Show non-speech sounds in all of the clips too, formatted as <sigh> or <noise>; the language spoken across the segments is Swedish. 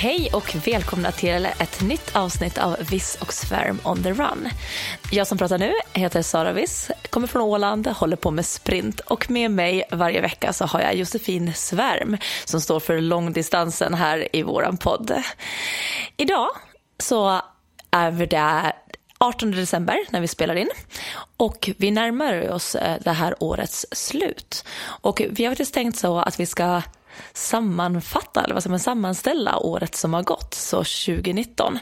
Hej och välkomna till ett nytt avsnitt av Viss och Svärm on the run. Jag som pratar nu heter Sara Viss, kommer från Åland, håller på med sprint och med mig varje vecka så har jag Josefin Svärm som står för långdistansen här i våran podd. Idag så är vi där 18 december när vi spelar in och vi närmar oss eh, det här årets slut. Och vi har faktiskt tänkt så att vi ska sammanfatta, eller vad ska man sammanställa året som har gått, så 2019.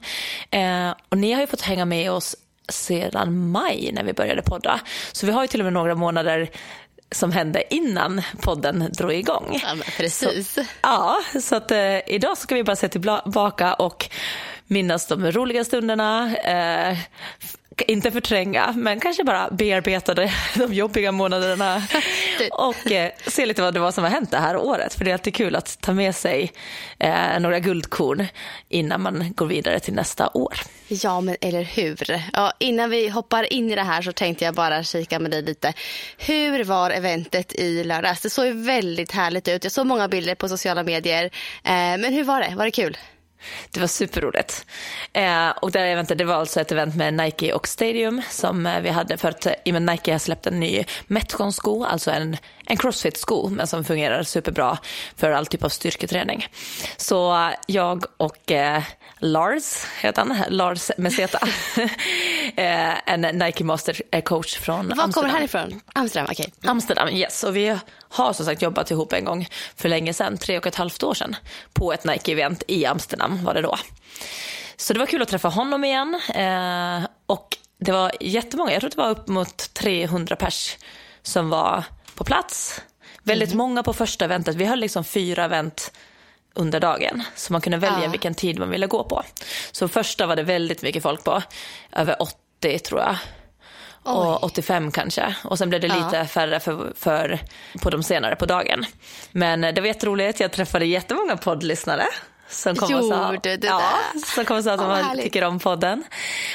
Eh, och ni har ju fått hänga med oss sedan maj när vi började podda. Så vi har ju till och med några månader som hände innan podden drog igång. Ja, precis. Så, ja, så att eh, idag ska vi bara se tillbaka och minnas de roliga stunderna, eh, inte förtränga, men kanske bara bearbeta <laughs> de jobbiga månaderna och eh, se lite vad det var som har hänt det här året. För det är alltid kul att ta med sig eh, några guldkorn innan man går vidare till nästa år. Ja, men eller hur. Ja, innan vi hoppar in i det här så tänkte jag bara kika med dig lite. Hur var eventet i lördags? Det såg ju väldigt härligt ut. Jag såg många bilder på sociala medier. Eh, men hur var det? Var det kul? Det var superroligt. Eh, och det eventet det var alltså ett event med Nike och Stadium som eh, vi hade för att i Nike har släppt en ny Metcon-sko, alltså en, en crossfit-sko men som fungerar superbra för all typ av styrketräning. Så jag och eh, Lars, heter han, Lars Meseta, <laughs> eh, en Nike Master coach från Var Amsterdam. Var kommer han ifrån? Amsterdam, okej. Okay. Amsterdam, yes. Och vi har som sagt jobbat ihop en gång för länge sedan, tre och ett halvt år sedan, på ett Nike-event i Amsterdam var det då. Så det var kul att träffa honom igen eh, och det var jättemånga, jag tror det var upp mot 300 pers som var på plats. Väldigt mm. många på första eventet, vi höll liksom fyra event under dagen. Så man kunde välja ja. vilken tid man ville gå på. Så första var det väldigt mycket folk på, över 80 tror jag och 85 kanske. Och sen blev det lite ja. färre för, för, på de senare på dagen. Men det var jätteroligt, jag träffade jättemånga poddlyssnare. Som kom, och sa, det ja, som kom och sa att oh, tycker om podden.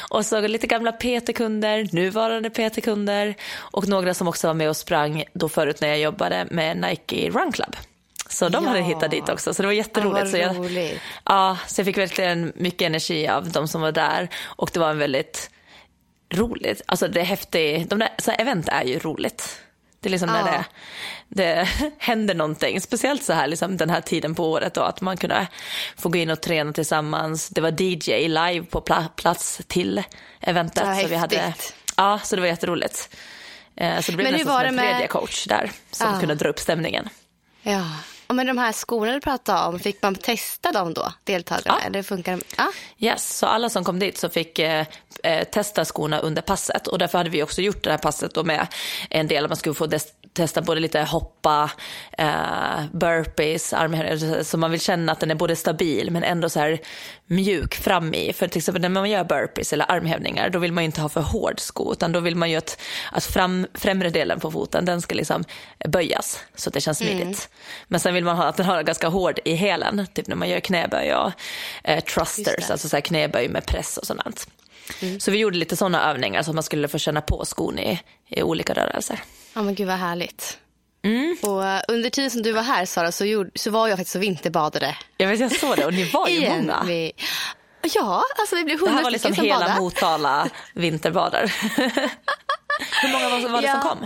Och så lite gamla PT-kunder, nuvarande PT-kunder och några som också var med och sprang då förut när jag jobbade med Nike Run Club. Så de ja. hade hittat dit också, så det var jätteroligt. Ja, så jag, ja, så jag fick verkligen mycket energi av de som var där och det var en väldigt roligt. Alltså det är häftigt. De där, så event är ju roligt. Det är liksom ja. när det, det <laughs> händer någonting. Speciellt så här liksom den här tiden på året då, att man kunde få gå in och träna tillsammans. Det var DJ live på plats till eventet. Så vi hade, ja, så det var jätteroligt. Eh, så det blev Men nästan som en med... tredje coach där som ja. kunde dra upp stämningen. Ja, men de här skorna du pratade om, fick man testa dem då, deltagarna? Ja. Eller funkar de? Ja. Yes, så alla som kom dit så fick eh, eh, testa skorna under passet och därför hade vi också gjort det här passet då med en del, man skulle få testa både lite hoppa, eh, burpees, armhävningar, så man vill känna att den är både stabil men ändå så här mjuk fram i. För till exempel när man gör burpees eller armhävningar då vill man ju inte ha för hård sko utan då vill man ju att, att fram, främre delen på foten den ska liksom böjas så att det känns smidigt. Mm. Men sen vill man ha att den har ganska hård i hälen, typ när man gör knäböj och eh, trusters, alltså så här knäböj med press och sånt. Mm. Så vi gjorde lite sådana övningar så att man skulle få känna på skon i, i olika rörelser. Ja men gud vad härligt. Mm. Och uh, under tiden som du var här Sara så, gjorde, så var jag faktiskt och vinterbadade. Jag vet jag såg det och ni var ju många. Vi, ja, alltså vi blev hundra Det här var liksom hela badade. Motala <laughs> vinterbadar. <laughs> Hur många var, var det ja. som kom?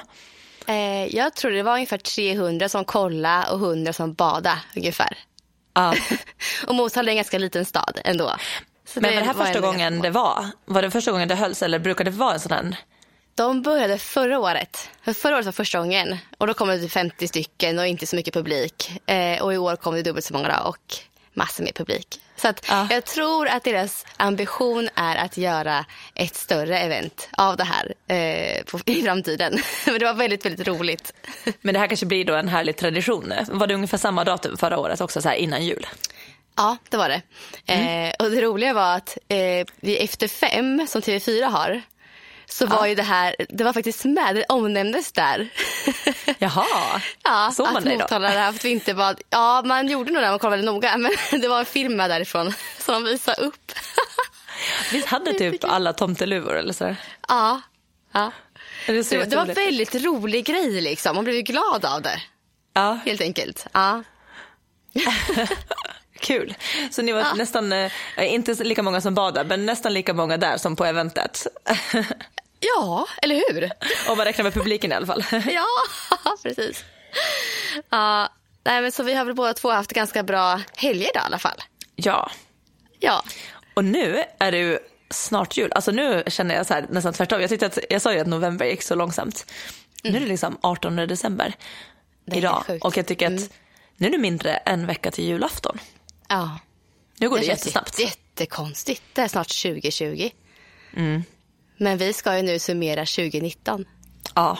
Eh, jag tror det var ungefär 300 som kollade och 100 som badade ungefär. Ja. <laughs> och Motala är en ganska liten stad ändå. Så Men var det här var första gången det var? Var det första gången det hölls eller brukar det vara en sån här? De började förra året. Förra året var första gången. Och då kom det 50 stycken och inte så mycket publik. Eh, och i år kom det dubbelt så många. Och massor med publik. Så att Ja. jag tror att deras ambition är att göra ett större event av det här eh, på, <laughs> i framtiden. Men det var väldigt, väldigt roligt. Men det här kanske blir då en härlig tradition. Var det ungefär samma datum förra året också, så här innan jul? Ja, det var det. Eh, och det roliga var att eh, vi efter fem, som TV4 har, så var ju det här, det var faktiskt med, det omnämndes där. <laughs> Jaha, Ja, såg man att dig då? Motala hade haft vinterbad. Ja, man gjorde nog det, man kollade noga. <laughs> Men det var en film med därifrån <laughs> som de visade upp. Visst hade typ alla tomteluvor eller så? ja, ja. Det, Det, det var en väldigt rolig grej liksom. Man blev ju glad av det, Ja, helt enkelt. Ja. kul. Så ni var nästan, eh, inte lika många som badade, men nästan lika många där som på eventet. Ja, eller hur? <laughs> Om man räknar med publiken i alla fall. <laughs> Ja, <laughs> precis. Ja, nej, men så vi har väl båda två haft ganska bra helger då, i alla fall. Ja, Ja, och nu är det ju snart jul. Alltså nu känner jag så här, nästan tvärtom. Jag, tyckte att, jag sa ju att november gick så långsamt. Nu är det liksom 18 december är idag. Mm. Och jag tycker att nu är det mindre en vecka till julafton. ja. Nu går det, känns jättesnabbt. jätte- Jättekonstigt. Det är snart 2020. Men vi ska ju nu summera 2019. Ja.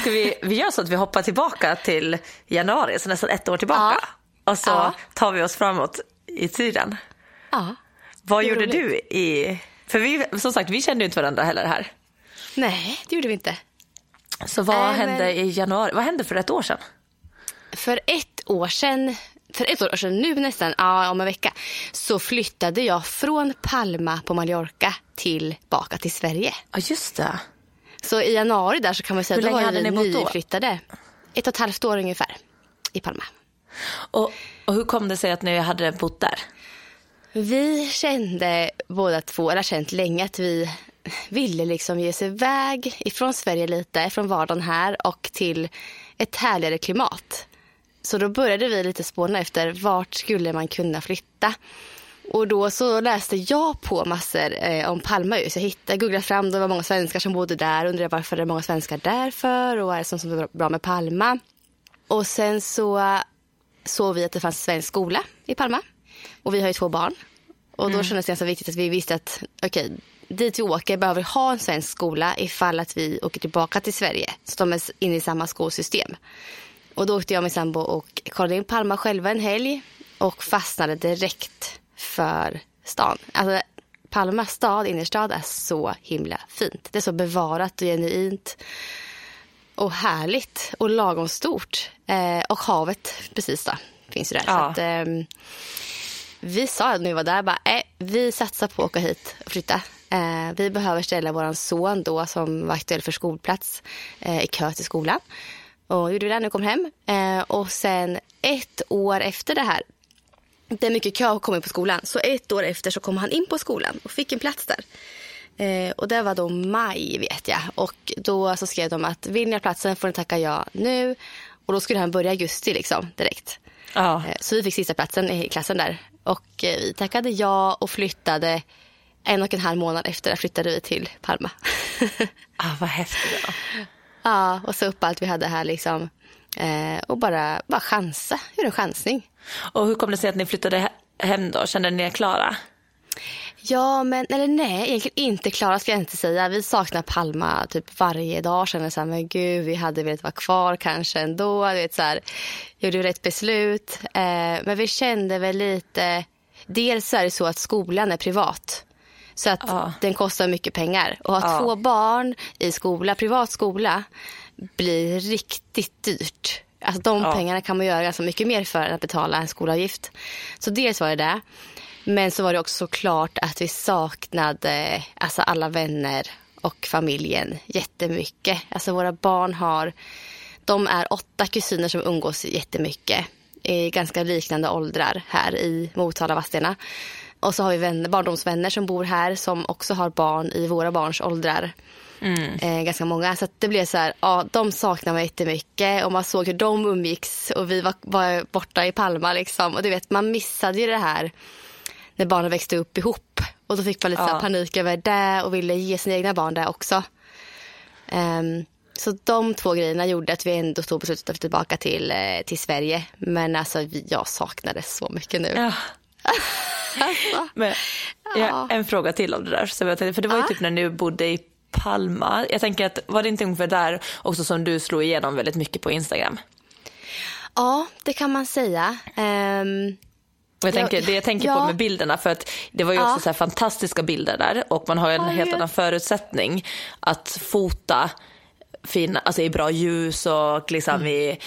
Ska vi, vi gör så att vi hoppar tillbaka till januari, så nästan ett år tillbaka. Och så Ja. tar vi oss framåt i tiden. Ja. Vad gjorde roligt. du i... För vi, som sagt, vi kände inte varandra heller här. Nej, det gjorde vi inte. Så vad men- hände i januari? Vad hände för ett år sedan? För ett år sedan, för ett år sedan nu nästan, ja, om en vecka, så flyttade jag från Palma på Mallorca tillbaka till Sverige. Ja, just det. Så i januari där så kan man säga Hur då var vi nyflyttade. Ett och ett halvt år ungefär i Palma. Och, och hur kom det sig att ni hade bott där? Vi kände båda två, eller känt länge att vi ville liksom ge sig iväg ifrån Sverige lite, från vardagen här och till ett härligare klimat. Så då började vi lite spåna efter vart skulle man kunna flytta. Och då så läste jag på massor eh, om Palma. ju. Så jag hittade, googlade fram, det var många svenskar som bodde där. Undrade varför det är många svenskar där för och vad är det som som är bra med Palma. Och sen så såg vi att det fanns svensk skola i Palma. Och vi har ju två barn. Och då kändes det ganska viktigt att vi visste att okej, dit vi åker behöver vi ha en svensk skola ifall att vi åker tillbaka till Sverige. Så de är inne i samma skolsystem. Och då åkte jag min sambo och kollade in Palma själva en helg och fastnade direkt för stan. Alltså, Palma stad, innerstad, är så himla fint. Det är så bevarat och genuint och härligt och lagom stort. Eh, och havet precis då, finns ju där. Ja. Så att, ehm, vi sa när vi var där, bara, äh, vi satsar på att åka hit och flytta. Eh, vi behöver ställa vår son då som var aktuell för skolplats eh, i kö till skolan. Och gjorde det när vi kom hem. Eh, och sen ett år efter det här, det är mycket kö att komma in på skolan. Så ett år efter så kom han in på skolan och fick en plats där. Eh, och det var då maj vet jag. Och då så skrev de att vill ni ha platsen får ni tacka ja nu. Och då skulle han börja i augusti liksom direkt. Ja. Eh, Så vi fick sista platsen i klassen där. Och eh, vi tackade ja och flyttade en och en halv månad efter det flyttade vi till Palma. <laughs> Ah, vad häftigt. Då. Ja, och så upp allt vi hade här liksom. Eh, och bara, bara chansa, göra en chansning. Och hur kom det sig att ni flyttade he- hem då? Kände ni er klara? Ja, men eller nej, egentligen inte Klara ska jag inte säga. Vi saknar Palma typ varje dag. Känner så här, men gud, vi hade velat vara kvar kanske ändå. Du vet, så här, gjorde rätt beslut. Eh, men vi kände väl lite, dels är det så att skolan är privat. Så att Ja. den kostar mycket pengar. Och ha Ja. två barn i skola, privat skola blir riktigt dyrt. Alltså de Ja. pengarna kan man göra ganska mycket mer för än att betala en skolavgift. Så dels var det det. Men så var det också såklart att vi saknade alltså alla vänner och familjen jättemycket. Alltså våra barn har, de är åtta kusiner som umgås jättemycket i ganska liknande åldrar här i Motala, Vadstena. Och så har vi vänner, barndomsvänner som bor här som också har barn i våra barns åldrar. Eh, ganska många. Så det blev så här, ja, de saknar mig jättemycket och man såg hur de umgicks och vi var, var borta i Palma liksom. Och du vet, man missade ju det här när barnen växte upp ihop. Och då fick man lite Ja. panik över det och ville ge sina egna barn det också. Ehm, Så de två grejerna gjorde att vi ändå stod beslutet att flytta tillbaka till, eh, till Sverige. Men alltså jag saknar det så mycket nu. Ja. Alltså, Men, ja, en fråga till om det där. Så jag tänkte, för det var ju Ja. typ när du bodde i Palma. Jag tänker att var det inte ungefär där också som du slog igenom väldigt mycket på Instagram? ja, det kan man säga. Och jag Ja, tänker, det jag tänker på ja. med bilderna, för att det var ju Ja. också så här fantastiska bilder där och man har ju en Ja, helt vet. annan förutsättning att fota fina, alltså i bra ljus och liksom Mm. i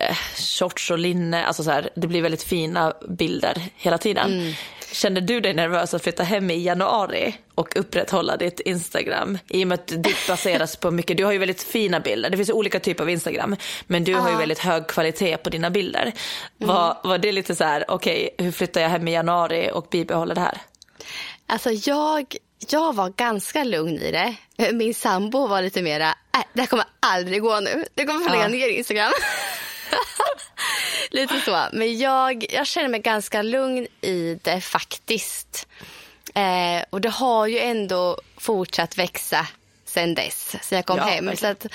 eh, shorts och linne. Alltså så här, det blir väldigt fina bilder hela tiden. Mm. Kände du dig nervös att flytta hem i januari och upprätthålla ditt Instagram? I och med att ditt baseras på mycket, du har ju väldigt fina bilder. Det finns olika typer av Instagram, men du har ju väldigt hög kvalitet på dina bilder. Var, var det lite så här, okej, hur flyttar jag hem i januari och bibehåller det här? Alltså jag, jag var ganska lugn i det. Min sambo var lite mera, äh, det här kommer aldrig gå nu. Det kommer få lägga Ja. ner Instagram. <laughs> <laughs> lite så. Men jag, jag känner mig ganska lugn i det faktiskt. Eh, och det har ju ändå fortsatt växa sen dess, sen jag kom Ja, hem. Så att,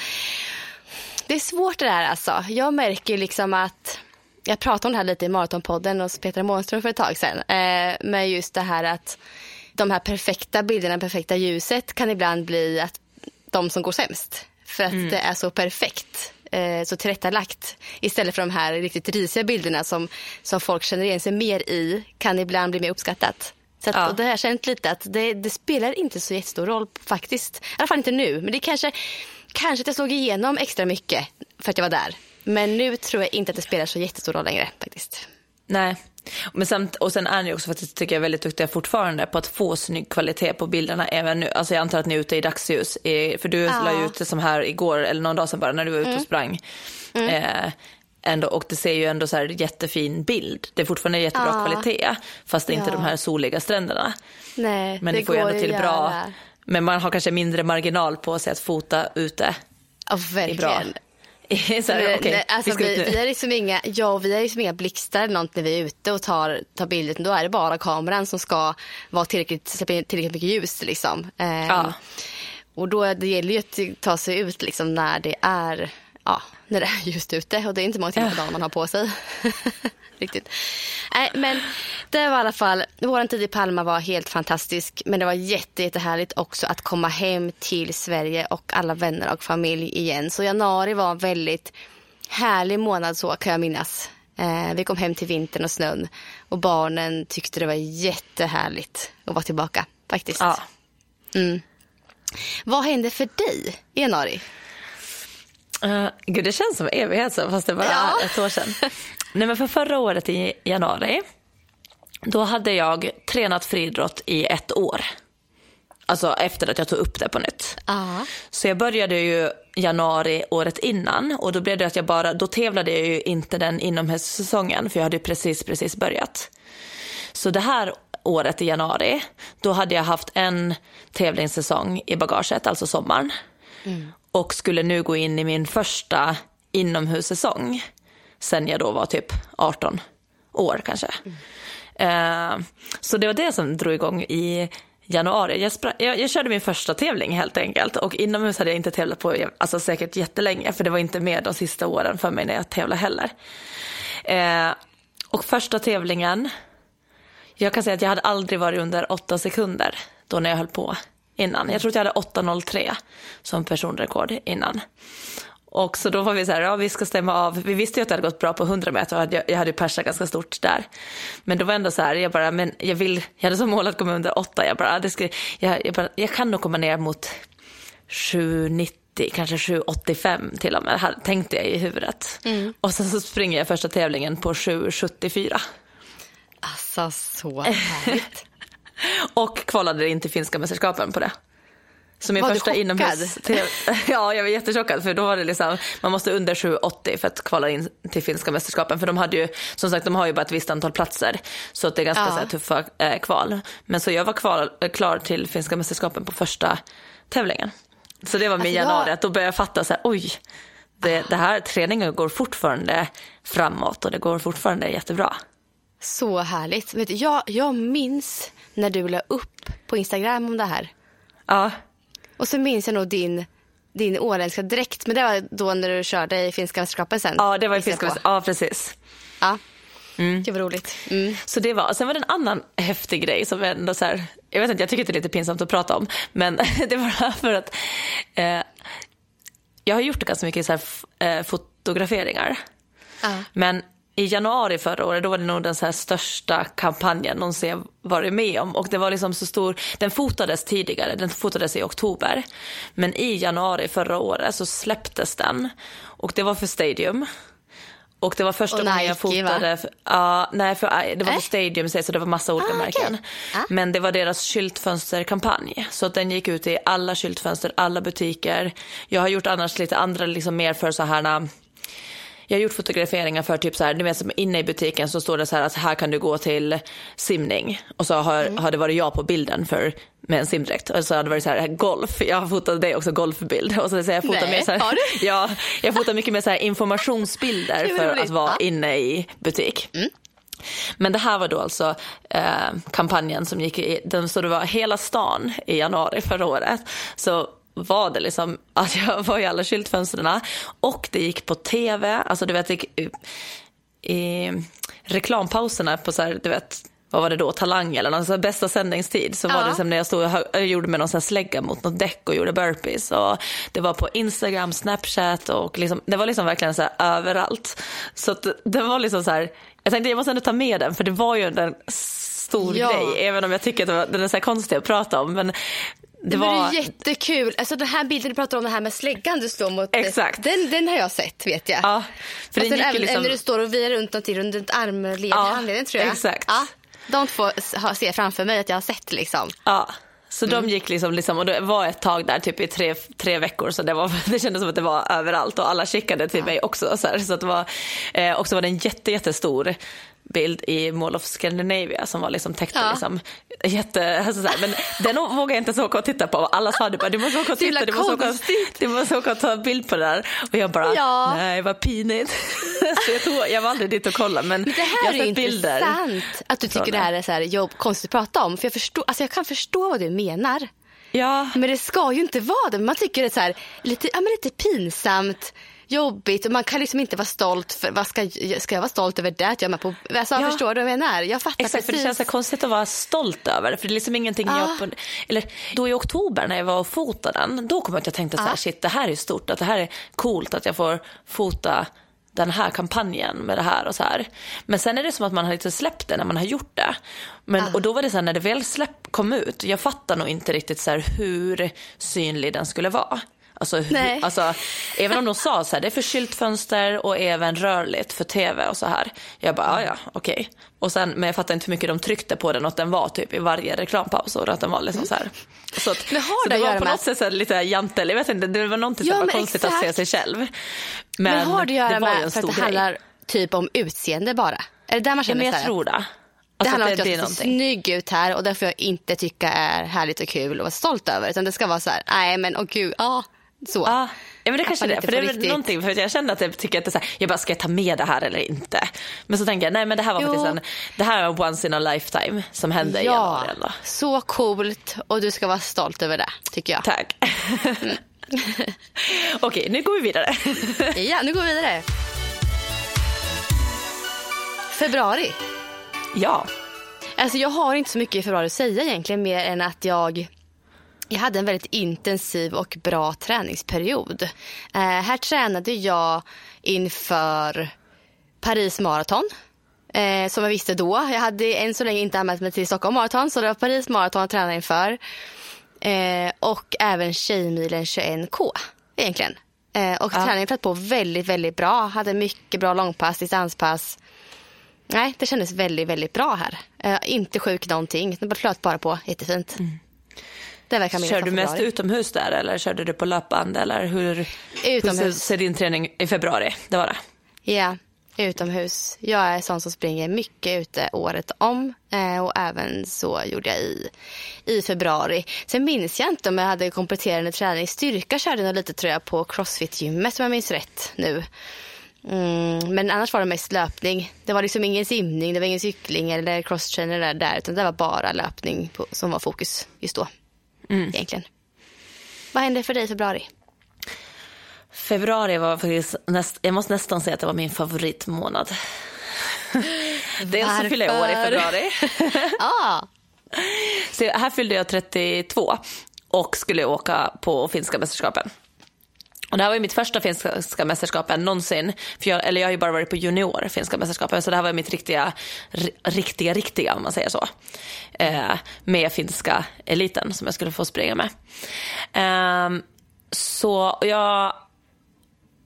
det är svårt det där alltså. Jag märker liksom att, jag pratade om det här lite i Maratonpodden hos Petra Månström för ett tag sedan. Eh, men just det här att de här perfekta bilderna, perfekta ljuset kan ibland bli att de som går sämst. För att det är så perfekt, eh, så tillrättalagt. Istället för de här riktigt risiga bilderna som, som folk känner igen sig mer i kan ibland bli mer uppskattat. Så att, Ja. och det har jag känt lite att det, det spelar inte så jättestor roll faktiskt. I alla fall inte nu. Men det kanske, kanske att jag slog igenom extra mycket för att jag var där. Men nu tror jag inte att det spelar så jättestor roll längre faktiskt. Nej. Men samt, och sen är ni också faktiskt, tycker jag, väldigt duktiga fortfarande på att få snygg kvalitet på bilderna även nu. Alltså jag antar att ni är ute i dagsljus. I, för du Ja. la ju ut det som här igår, eller någon dag sedan bara, när du var ute och sprang. Eh, ändå, och det ser ju ändå så här jättefin bild. Det är fortfarande jättebra Ja. kvalitet, fast det är inte Ja. de här soliga stränderna. Nej, Men det ni får ju ändå till bra, men man har kanske mindre marginal på sig att fota ute. Ja, verkligen. <laughs> så här, Nej, okej, nej, alltså, vi vi, är liksom inga, ja, vi är liksom inga blixtar eller något när vi är ute och tar, tar bilder. Då är det bara kameran som ska vara tillräckligt, släppa in tillräckligt mycket ljus. Liksom. Eh, Ja. Och då det gäller ju att ta sig ut liksom, när det är ja, när det är ljust ute. Och det är inte många timmar på dagen man har på sig. <laughs> Riktigt. Nej, men det var i alla fall, vår tid i Palma var helt fantastisk. Men det var jätte, jättehärligt också att komma hem till Sverige och alla vänner och familj igen. Så januari var en väldigt härlig månad så kan jag minnas. Eh, vi kom hem till vintern och snön och barnen tyckte det var jättehärligt att vara tillbaka faktiskt. Ja. Vad hände för dig i januari? Uh, gud, det känns som evighet sedan, fast det bara Ja. ett år sedan. <laughs> Nej, men för förra året i januari, då hade jag tränat friidrott i ett år. Alltså efter att jag tog upp det på nytt. Ja. Så jag började ju januari året innan och då blev det att jag bara, då tävlade jag ju inte den inomhussäsongen för jag hade precis, precis börjat. Så det här året i januari, då hade jag haft en tävlingssäsong i bagaget, alltså sommaren. Och skulle nu gå in i min första inomhussäsong sen jag då var typ 18 år kanske. Eh, så det var det som drog igång i januari. Jag, jag, jag körde min första tävling helt enkelt och inomhus hade jag inte tävlat på alltså, säkert jättelänge för det var inte med de sista åren för mig när jag tävlade heller. Uh, och första tävlingen, jag kan säga att jag hade aldrig varit under åtta sekunder då när jag höll på innan. Jag tror att jag hade 8.03 som personrekord innan. Och så då var vi så här, ja vi ska stämma av. Vi visste ju att det hade gått bra på 100 meter och jag, hade ju persat ganska stort där. Men då var ändå så här, jag bara, men jag vill, jag hade som mål att komma under 8. Jag bara, det ska, jag, jag, bara, jag kan nog komma ner mot 7.90, kanske 7.85 till och med, tänkte jag i huvudet. Och sen så springer jag första tävlingen på 7.74. Alltså så härligt. <laughs> Och kvalade in till finska mästerskapen på det. Så min Var du första chockad? inomhus... <laughs> Ja, jag var jättechockad för då var det liksom, man måste under 7,80 för att kvala in till finska mästerskapen. För de hade ju, som sagt, de har ju bara ett visst antal platser. Så att det är ganska Ja. så här, tuffa eh, kval. Men så jag var kval, eh, klar till finska mästerskapen på första tävlingen. Så det var min Alltså, jag- januari, att då började jag fatta så här, oj, det, det här träningen går fortfarande framåt och det går fortfarande jättebra. Så härligt. Vet du, jag, jag minns när du la upp på Instagram om det här. Ja, Och så minns jag nog din din åländska dräkt. Men det var då när du körde i finska mästerskapen sen. Ja, det var i finska på. Ja, precis. Ja. Det var roligt. Mm. Så det var, sen var det en annan häftig grej som ändå så här, jag vet inte, jag tycker det är lite pinsamt att prata om, men <laughs> det var för att eh, jag har gjort ganska mycket så här, eh, fotograferingar. Ja. Men i januari förra året, då var det nog den så här största kampanjen någonsin jag varit med om. Och det var liksom så stor, den fotades tidigare, den fotades i oktober. Men i januari förra året så släpptes den. Och det var för Stadium. Och det var första gången jag fotade, för, ja, nej för äh, det var Äh? för Stadium så det var massa olika Ah, märken. Ah. Men det var deras skyltfönsterkampanj. Så att den gick ut i alla skyltfönster, alla butiker. Jag har gjort annars lite andra, liksom mer för så här jag har gjort fotograferingar för typ så här, ni vet som inne i butiken så står det så här att här kan du gå till simning. Och så har, Mm. har det varit jag på bilden för, med en simdräkt. Och så har det varit så här golf, jag har fotat det också golfbild. Och så, så jag fotar Nej, mer så här, har du? <laughs> Ja, jag fotar mycket mer så här informationsbilder för roligt. att vara Ja. inne i butik. Men det här var då alltså eh, kampanjen som gick i, den, så det var hela stan i januari förra året. Så var det liksom att jag <laughs> var i alla skyltfönstren och det gick på tv, alltså du vet i, i reklampauserna på så här, du vet vad var det då, Talang eller någon här bästa sändningstid. Så var Ja. det som när jag stod och jag gjorde med någon sån här slägga mot något däck och gjorde burpees. Och det var på Instagram, Snapchat och liksom, det var liksom verkligen så överallt. Så att det var liksom så här, jag tänkte jag måste ändå ta med den för det var ju en stor Ja. grej. Även om jag tycker att var, den är så konstig att prata om. Men det Det var var jättekul. Alltså den här bilden du pratar om, den här med släggan du slår mot. Exakt. Den, den har jag sett vet jag. Ja, för och den sen även liksom- när du står och virar runt någonting runt ett armled i Ja, handleden tror jag. exakt. Ja, de två ser framför mig att jag har sett liksom. Ja, så Mm. de gick liksom, liksom, och det var ett tag där typ i tre, tre veckor så det, var, <laughs> det kändes som att det var överallt och alla kikade till mig också. Så, här, så det var, eh, och så var det en jätte, jättestor bild i Mall of Scandinavia som var liksom täckte Ja. liksom jätte, alltså så här, men den ågade jag inte så åka och titta på. Alla sa det bara, du måste åka och Det är titta, du måste åka, du måste åka och ta bild på det där. Och jag bara, Ja. nej vad pinigt. <laughs> så jag, tog, jag var aldrig dit och kollade men, Men det jag här har är sett bilder. intressant att du tycker det här är så här jobb, konstigt att prata om. För jag, förstår, alltså jag kan förstå vad du menar. Ja, Men det ska ju inte vara det. Man tycker det är så här, lite, ja, men lite pinsamt, jobbigt och man kan liksom inte vara stolt. För, vad ska, ska jag vara stolt över det? Att jag är med på, alltså, Ja. Förstår du vad jag menar? Jag fattar Exakt, för precis. det känns så konstigt att vara stolt över det. För det är liksom ingenting Ja. jag... Eller då i oktober när jag var och fotade den, då kom jag att jag tänkte så här, Ja. shit det här är stort, att det här är coolt att jag får fota den här kampanjen med det här och så här. Men sen är det som att man har lite släppt det när man har gjort det. Men, Och då var det så här, när det väl släpp, kom ut, jag fattar nog inte riktigt så hur synlig den skulle vara. Alltså, hur, alltså, även om de sa så här, det är för skyltfönster och även rörligt för tv och så här. Jag bara, ja ja, okej. Och sen, men jag fattar inte hur mycket de tryckte på den och att den var typ i varje reklampaus och att den var liksom så här. Så, att, Men har så det det var på med något sätt så här, lite jantel, jag vet inte, det var någonting Ja, som var men konstigt att se exakt. sig själv. Men, Men har det att göra var en med för att det grej. handlar typ om utseende bara? Är det där man Ja, känner men så jag tror det. Det Alltså, handlar om att det jag ska se snygg ut här och det får jag inte tycka är härligt och kul och vara stolt över. Utan det ska vara så här, nej men åh gud, ja, så. Ja, ja men det kanske det För det är riktigt- någonting, för jag kände att jag tycker att det är så här, jag bara, ska jag ta med det här eller inte? Men så tänker jag, nej men det här var Jo. faktiskt en, det här är once in a lifetime som hände i Ja, januari. ändå. så coolt och du ska vara stolt över det tycker jag. Tack. <laughs> Okej, nu går vi vidare. <laughs> Ja, nu går vi vidare. Februari. ja, Alltså jag har inte så mycket i februari att säga egentligen mer än att jag jag hade en väldigt intensiv och bra träningsperiod. Eh, här tränade jag inför Paris Marathon. Eh, som jag visste då. Jag hade än så länge inte anmält mig till Stockholm Marathon så det var Paris Marathon jag tränade inför. Eh, och även Tjejmilen 21K egentligen. Eh, och träningen flöt på väldigt, väldigt bra. Hade mycket bra långpass, distanspass. Nej, det kändes väldigt, väldigt bra här. Eh, inte sjuk någonting. Det flöt bara på jättefint. Det verkar kör du mest utomhus där eller körde du på löpband eller hur, hur Utomhus. ser, ser din träning i februari? Det var det. Ja, utomhus. Jag är sån som springer mycket ute året om. Eh, och även så gjorde jag i, i februari. Sen minns jag inte om jag hade kompletterande träning. Styrka körde jag lite tror jag på Crossfit-gymmet om jag minns rätt nu. Mm, men annars var det mest löpning. Det var liksom ingen simning, det var ingen cykling eller crosstrainer där, där utan det var bara löpning på, som var fokus just då. Egentligen. Vad hände för dig i februari? Februari var faktiskt, näst, jag måste nästan säga att det var min favoritmånad. <laughs> Dels så fyller jag år i februari. <laughs> Ja, <laughs> Så här fyllde jag 32 och skulle åka på finska mästerskapen. Och det här var ju mitt första finska mästerskapen någonsin. För jag, eller jag har ju bara varit på junior finska mästerskapen. Så det här var mitt riktiga, riktiga, riktiga om man säger så. Eh, med finska eliten som jag skulle få springa med. Eh, så jag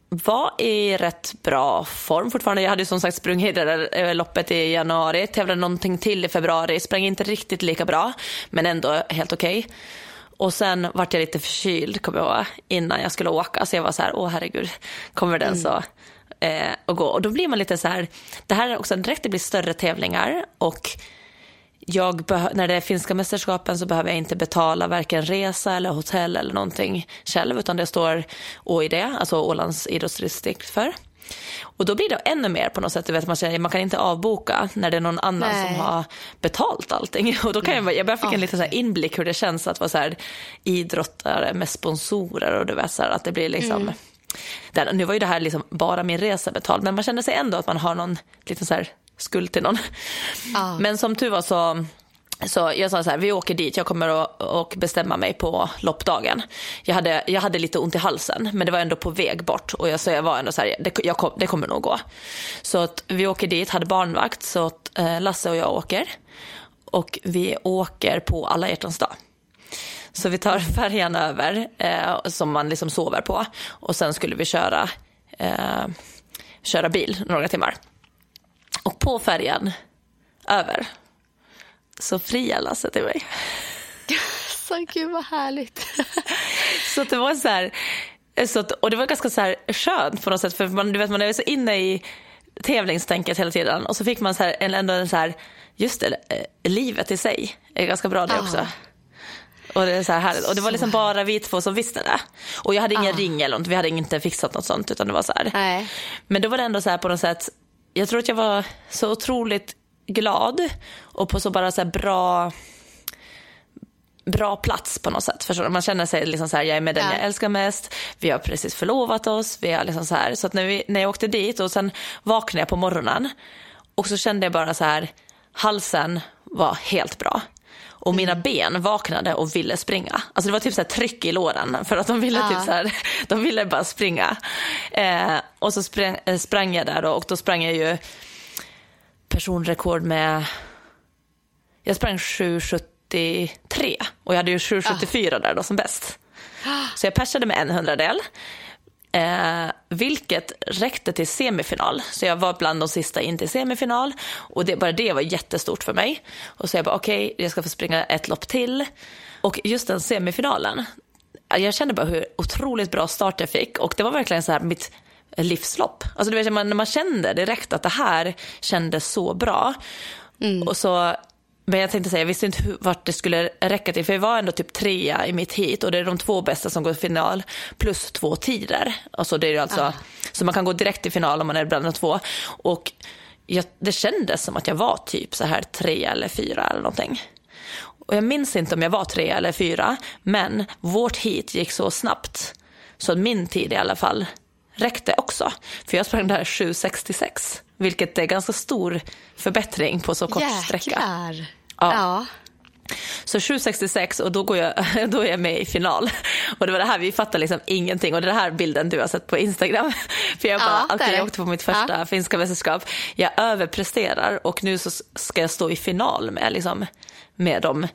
var i rätt bra form fortfarande. Jag hade ju som sagt sprungit det där eh, loppet i januari, tävlade någonting till i februari, sprang inte riktigt lika bra, men ändå helt okej. Och sen vart jag lite förkyld, kommer jag ihåg, innan jag skulle åka. Så jag var så här, åh herregud, kommer den så eh, att gå? Och då blir man lite så här, det här är också direkt det blir större tävlingar och jag när det är finska mästerskapen så behöver jag inte betala varken resa eller hotell eller någonting själv utan det står OID, alltså Ålands idrottsdistrikt för. Och då blir det ännu mer på något sätt, du vet, man, säger, man kan inte avboka när det är någon annan Nej. som har betalt allting. <laughs> Och då kan jag, jag började fick en liten så inblick hur det känns att vara så här idrottare med sponsorer och du vet så här, att det blir liksom där, nu var ju det här liksom bara min resa betald, men man känner sig ändå att man har någon liten så här skuld till någon. Ja. Men som tur var så, så jag sa så här, vi åker dit, jag kommer att och bestämma mig på loppdagen. Jag hade, jag hade lite ont i halsen, men det var ändå på väg bort och jag, så jag var ändå så här, det, jag kom, det kommer nog gå. Så att vi åker dit, hade barnvakt, så att eh, Lasse och jag åker. Och vi åker på alla hjärtans dag. Så vi tar <laughs> färjan över eh, som man liksom sover på och sen skulle vi köra, eh, köra bil några timmar. Och på färjan över så friar Lasse till mig. <laughs> så gud vad härligt. <laughs> Så det var så här, så att, och det var ganska så här skönt på något sätt för man, du vet, man är så inne i tävlingstänket hela tiden och så fick man så här, en, ändå en så här, just det, eh, livet i sig är ganska bra det Ja. också. Och det, är så här härligt. och det var liksom bara vi två som visste det. Och jag hade ingen Ah. ring eller något, vi hade inte fixat något sånt utan det var så här. Men då var det ändå så här på något sätt, jag tror att jag var så otroligt glad och på så bara så här bra bra plats på något sätt. Förstår du? Man känner sig liksom så här, jag är med den Ja. jag älskar mest, vi har precis förlovat oss, vi har liksom så här. Så att när, vi, när jag åkte dit och sen vaknade jag på morgonen och så kände jag bara så här, halsen var helt bra. Och mina ben vaknade och ville springa. Alltså det var typ så här tryck i låren för att de ville, Ja. typ så här, de ville bara springa. Eh, och så sprang, eh, sprang jag där då, och då sprang jag ju personrekord med jag sprang 7.73 och jag hade ju 7.74 där då som bäst. Så jag persade med en hundradel. Eh, vilket räckte till semifinal. Så jag var bland de sista in till semifinal. Och det, bara det var jättestort för mig. Och så jag bara okej, jag ska få springa ett lopp till. Och just den semifinalen, jag kände bara hur otroligt bra start jag fick. Och det var verkligen så här mitt livslopp. Alltså du vet, man, man kände direkt att det här kändes så bra. Och så, men jag tänkte säga, jag visste inte hur, vart det skulle räcka till. För jag var ändå typ trea i mitt hit och det är de två bästa som går till final. Plus två tider. Alltså det är ju alltså, Så man kan gå direkt till final om man är bland de två. Och jag, det kändes som att jag var typ så här trea eller fyra eller någonting. Och jag minns inte om jag var tre eller fyra, men vårt hit gick så snabbt. Så min tid i alla fall räckte också. För jag sprang där 7.66, vilket är ganska stor förbättring på så kort sträcka. Jäklar. Ja. Ja. Så 7.66 och då, går jag, <laughs> då är jag med i final. Och det var det här, vi fattar liksom ingenting. Och det är den här bilden du har sett på Instagram. <laughs> För jag bara, Ja, det. jag åkte på mitt första finska mästerskap. Jag överpresterar och nu så ska jag stå i final med, liksom, med de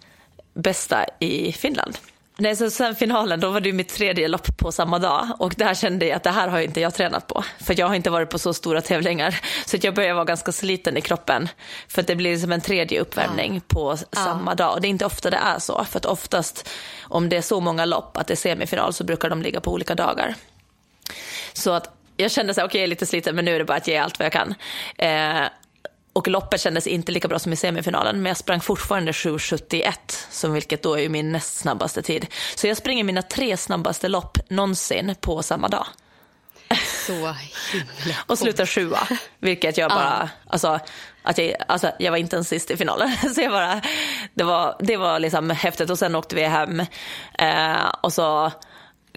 bästa i Finland. Nej, så sen finalen, då var det ju mitt tredje lopp på samma dag och där kände jag att det här har inte jag tränat på. För jag har inte varit på så stora tävlingar. Så jag börjar vara ganska sliten i kroppen. För att det blir som en tredje uppvärmning på samma dag. Och det är inte ofta det är så. För att oftast om det är så många lopp att det är semifinal så brukar de ligga på olika dagar. Så att jag kände så här, okej jag är lite sliten men nu är det bara att ge allt vad jag kan. Eh, och loppet kändes inte lika bra som i semifinalen men jag sprang fortfarande 7.71 som vilket då är min näst snabbaste tid. Så jag springer mina tre snabbaste lopp någonsin på samma dag. Så himla Och slutar sjua, vilket jag bara, alltså, att jag, alltså, jag var inte ens sist i finalen. <laughs> Så jag bara, det var, det var liksom häftigt och sen åkte vi hem eh, och så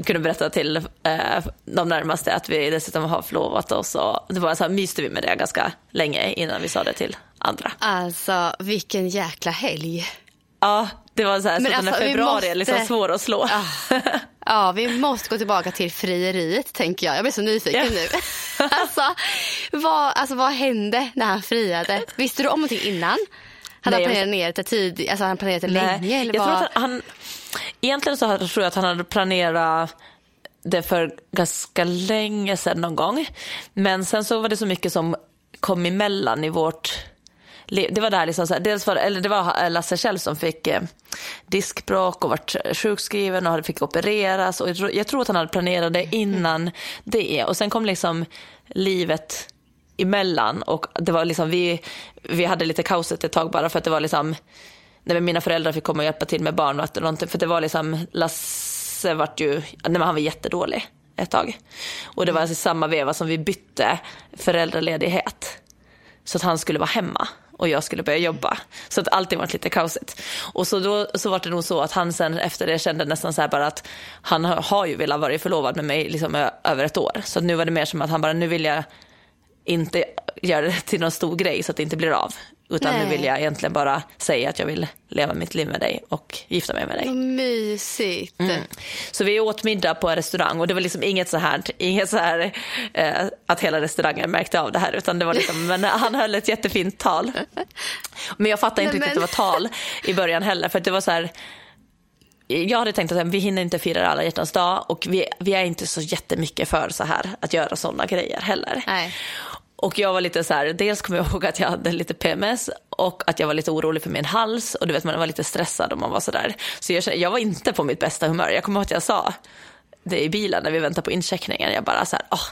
kunde berätta till eh, de närmaste att vi dessutom har förlovat oss. Och det var så här, myste vi med det ganska länge innan vi sa det till andra. Alltså vilken jäkla helg. Ja, det var så här, Men så alltså, februari måste- är liksom svår att slå. <laughs> Ja, vi måste gå tillbaka till frieriet tänker jag. Jag blir så nyfiken Ja. nu. <laughs> alltså, vad, alltså vad hände när han friade? Visste du om någonting innan? Hade han planerat ner det tidigt? Alltså han planerat det länge? Eller jag tror att han, egentligen så tror jag att han hade planerat det för ganska länge sedan någon gång. Men sen så var det så mycket som kom emellan i vårt liv. Det var där liksom så här, dels var eller det var Lasse själv som fick eh, diskbråck och vart sjukskriven och hade- fick opereras. Och jag, tror, jag tror att han hade planerat det innan det. Och sen kom liksom livet emellan och det var liksom vi, vi hade lite kaoset ett tag bara för att det var liksom nej, mina föräldrar fick komma och hjälpa till med barnvakt och någonting för det var liksom Lasse vart ju, nej men han var jättedålig ett tag. Och det var alltså i samma veva som vi bytte föräldraledighet. Så att han skulle vara hemma och jag skulle börja jobba. Så att allting var lite kaosigt. Och så då så var det nog så att han sen efter det kände nästan så här bara att han har, ju velat vara förlovad med mig liksom över ett år. Så att nu var det mer som att han bara, nu vill jag inte göra det till någon stor grej så att det inte blir av. Utan Nej. nu vill jag egentligen bara säga att jag vill leva mitt liv med dig och gifta mig med dig. Vad mysigt. Mm. Så vi åt middag på en restaurang och det var liksom inget så här, inget så här eh, att hela restaurangen märkte av det här utan det var liksom, men han höll ett jättefint tal. Men jag fattade inte Nej, riktigt att det var tal i början heller för det var så här jag hade tänkt att vi hinner inte fira alla hjärtans dag och vi, vi är inte så jättemycket för så här att göra sådana grejer heller. Nej. Och jag var lite så här, dels kommer jag ihåg att jag hade lite PMS och att jag var lite orolig för min hals och du vet man var lite stressad och man var så där. Så jag, jag var inte på mitt bästa humör. Jag kommer ihåg att jag sa det i bilen när vi väntade på incheckningen. Jag bara så här, åh,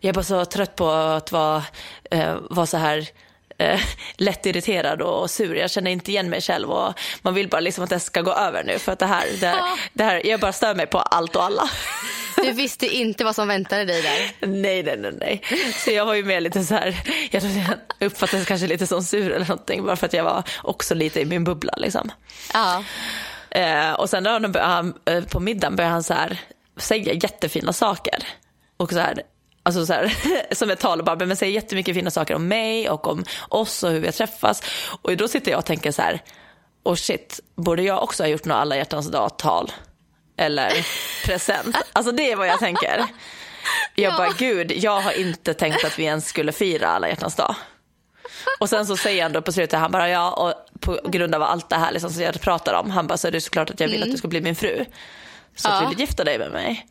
jag är bara så trött på att vara, eh, vara så här eh, lättirriterad och sur. Jag känner inte igen mig själv och man vill bara liksom att det ska gå över nu för att det här, det, det här jag bara stör mig på allt och alla. Du visste inte vad som väntade dig där. Nej, nej, nej, nej. Så jag var ju med lite så här, jag uppfattades kanske lite som sur eller någonting, bara för att jag var också lite i min bubbla liksom. Ja. Eh, och sen när han, eh, på middagen började han så här, säga jättefina saker. Och så här, alltså så här, <laughs> som ett tal och bara, men säger jättemycket fina saker om mig och om oss och hur vi har träffats. Och då sitter jag och tänker så här, oh shit, borde jag också ha gjort något alla hjärtans dag-tal? Eller present? <laughs> Alltså det är vad jag tänker. Jag bara, gud, jag har inte tänkt att vi ens skulle fira alla hjärtans dag. Och sen så säger han då på slutet, han bara ja, och på grund av allt det här liksom, som jag pratar om, han bara så är det såklart att jag vill att du ska bli min fru. Så att Ja. vill du gifta dig med mig?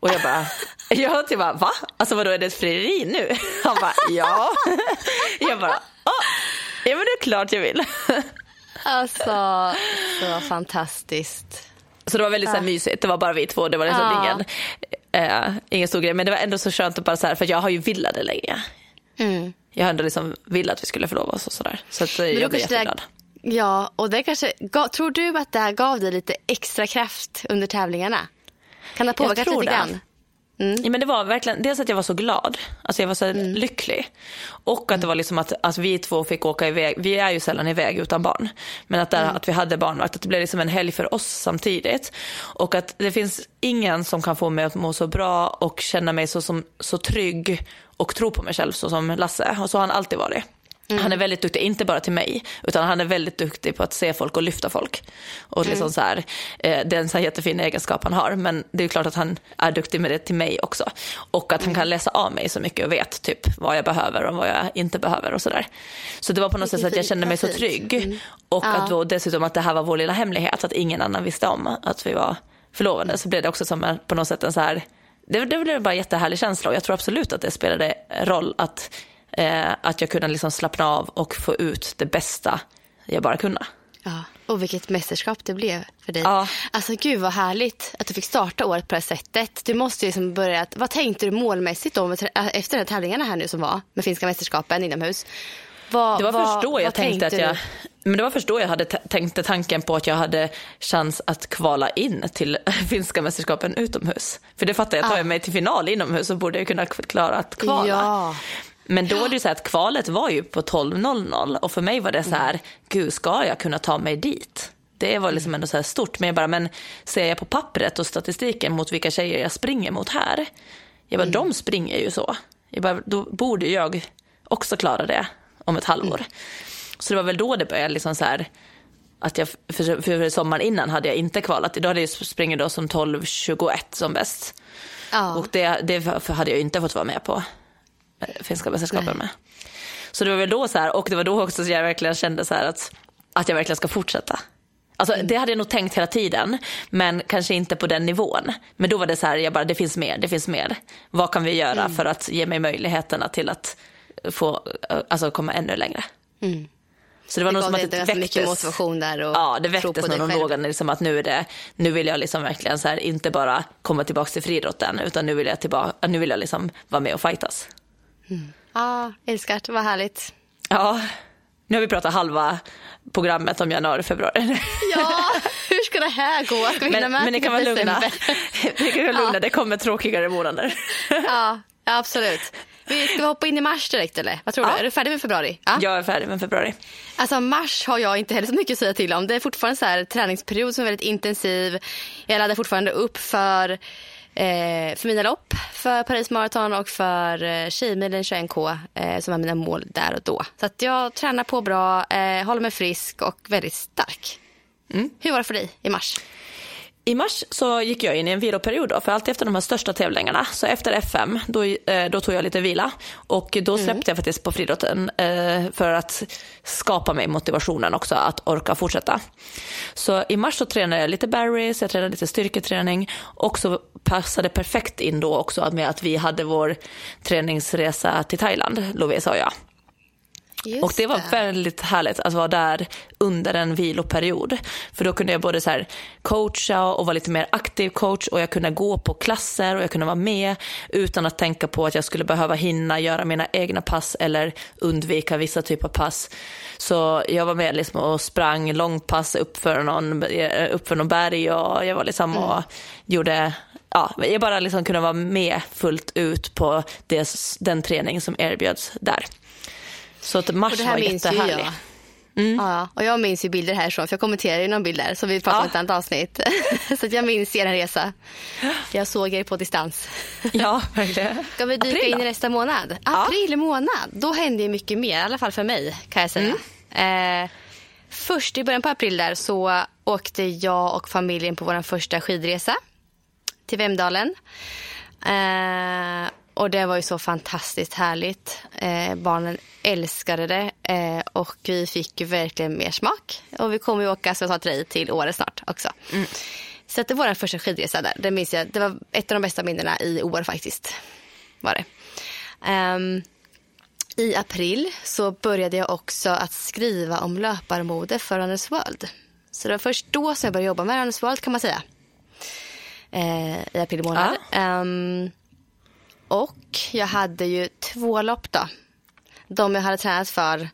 Och jag bara, jag typ bara, va? Alltså vadå är det ett frieri nu? Han bara, ja. Jag bara, "Ja, ja men det är klart jag vill. Alltså, så fantastiskt. Så det var väldigt så här, mysigt, det var bara vi två, det var liksom Ja. ingen, eh, ingen stor grej. Men det var ändå så skönt att bara så här, för jag har ju velat det länge. Mm. Jag har ändå liksom velat att vi skulle förlova oss och sådär. Så att, eh, Men jag blev det jätteglad. Ja, och det kanske, tror du att det här gav dig lite extra kraft under tävlingarna? Kan det ha påverkat lite det. grann? Ja, men det var verkligen, dels att jag var så glad, alltså jag var så Mm. lycklig. Och att det var liksom att, att vi två fick åka iväg, vi är ju sällan iväg utan barn. Men att, där, Mm. att vi hade barnvakt, att det blev liksom en helg för oss samtidigt. Och att det finns ingen som kan få mig att må så bra och känna mig så, som, så trygg och tro på mig själv så som Lasse. Och så har han alltid varit. Mm. Han är väldigt duktig, inte bara till mig, utan han är väldigt duktig på att se folk och lyfta folk. Och Mm. liksom så här, eh, det är en så här jättefin egenskap han har, men det är klart att han är duktig med det till mig också. Och att han Mm. kan läsa av mig så mycket och vet typ vad jag behöver och vad jag inte behöver och sådär. Så det var på något sätt att jag kände mig så trygg. Och att då dessutom att det här var vår lilla hemlighet, att ingen annan visste om att vi var förlovade. Så blev det också som en, på något sätt en så här, det, det blev bara en jättehärlig känsla och jag tror absolut att det spelade roll att Eh, att jag kunde liksom slappna av och få ut det bästa jag bara kunde. Ja, och vilket mästerskap det blev för dig. Ja. Alltså gud vad härligt att du fick starta året på det här sättet. Du måste ju liksom börja, vad tänkte du målmässigt då efter de här tävlingarna här nu som var med finska mästerskapen inomhus? Vad, Det var vad, först då jag vad tänkte att jag, men det var först då jag hade tänkte tanken på att jag hade chans att kvala in till <laughs> finska mästerskapen utomhus. För det fattar jag, tar jag mig till final inomhus så borde jag kunna klara att kvala. Ja. Men då är det ju så att kvalet var ju på 12.00 och för mig var det så här, gud ska jag kunna ta mig dit? Det var liksom ändå så stort. Men jag bara, men ser jag på pappret och statistiken mot vilka tjejer jag springer mot här. Jag bara, mm. de springer ju så. Jag bara, då borde jag också klara det om ett halvår. Mm. Så det var väl då det började liksom så här, att jag, för, för sommaren innan hade jag inte kvalat. Idag hade jag sprungit då som 12-21 som bäst. Ja. Och det, det hade jag inte fått vara med på finska mästerskapen med. Så det var väl då så här, och det var då också så jag verkligen kände så här att, att jag verkligen ska fortsätta. Alltså, mm. Det hade jag nog tänkt hela tiden, men kanske inte på den nivån. Men då var det så här, jag bara, det finns mer, det finns mer. Vad kan vi göra mm. för att ge mig möjligheterna till att få, alltså komma ännu längre? Mm. Så det var det nog som att det väcktes. mycket motivation där och Ja, det väcktes nog någon låga, liksom att nu är det, nu vill jag liksom verkligen så här, inte bara komma tillbaka till friidrotten, utan nu vill jag tillbaka, nu vill jag liksom vara med och fightas. Mm. Ja, älskar det, var härligt. Ja, nu har vi pratat halva programmet om januari, februari. <laughs> Ja, hur ska det här gå? Ska vi men, men ni kan vara lugna. <laughs> ni kan vara lugna, ja. det kommer tråkigare månader. Ja, absolut. Vi ska vi hoppa in i mars direkt eller? Vad tror ja. du? Är du färdig med februari? Ja. Jag är färdig med februari. Alltså mars har jag inte heller så mycket att säga till om. Det är fortfarande så här träningsperiod som är väldigt intensiv. Jag laddar fortfarande upp för, eh, för mina lopp, för Paris Marathon och för eh, Tjejmilen 21K eh, som är mina mål där och då. Så att jag tränar på bra, eh, håller mig frisk och väldigt stark. Mm. Hur var det för dig i mars? I mars så gick jag in i en viloperiod då, för alltid efter de här största tävlingarna, så efter FM, då, eh, då tog jag lite vila och då mm. släppte mm. jag faktiskt på friidrotten eh, för att skapa mig motivationen också att orka fortsätta. Så i mars så tränade jag lite berries, jag tränade lite styrketräning och så passade perfekt in då också med att vi hade vår träningsresa till Thailand, Lovisa och jag. Just och det var det. väldigt härligt att vara där under en viloperiod. För då kunde jag både så coacha och vara lite mer aktiv coach och jag kunde gå på klasser och jag kunde vara med utan att tänka på att jag skulle behöva hinna göra mina egna pass eller undvika vissa typer av pass. Så jag var med liksom och sprang långpass uppför någon, uppför någon berg och jag var liksom mm. och gjorde ja, jag bara liksom kunde vara med fullt ut på det, den träning som erbjöds där. Så att mars var jättehärlig. Mm. Ja, och jag minns ju bilder härifrån, för jag kommenterar ju någon bild där som vi pratade om ja. ett annat avsnitt. <laughs> så att jag minns er resa. Jag såg er på distans. ja, <laughs> verkligen. Ska vi dyka April, in i nästa månad? April månad, då hände ju mycket mer, i alla fall för mig kan jag säga. Mm. Eh, först i början på april där så åkte jag och familjen på vår första skidresa till Vemdalen. Eh, och det var ju så fantastiskt härligt. Eh, barnen älskade det eh, och vi fick verkligen mer smak. Och vi kommer ju åka, som jag sa till dig, till Åre snart också. Mm. Så det var vår första skidresa där. Det minns jag. Det var ett av de bästa minnena i år faktiskt. Var det. Um, I april så började jag också att skriva om löparmode för Runners World. Så det var först då som jag började jobba med Runners World kan man säga. Eh, I april månad. Ja. Um, och jag hade ju två lopp då. De jag hade tränat för.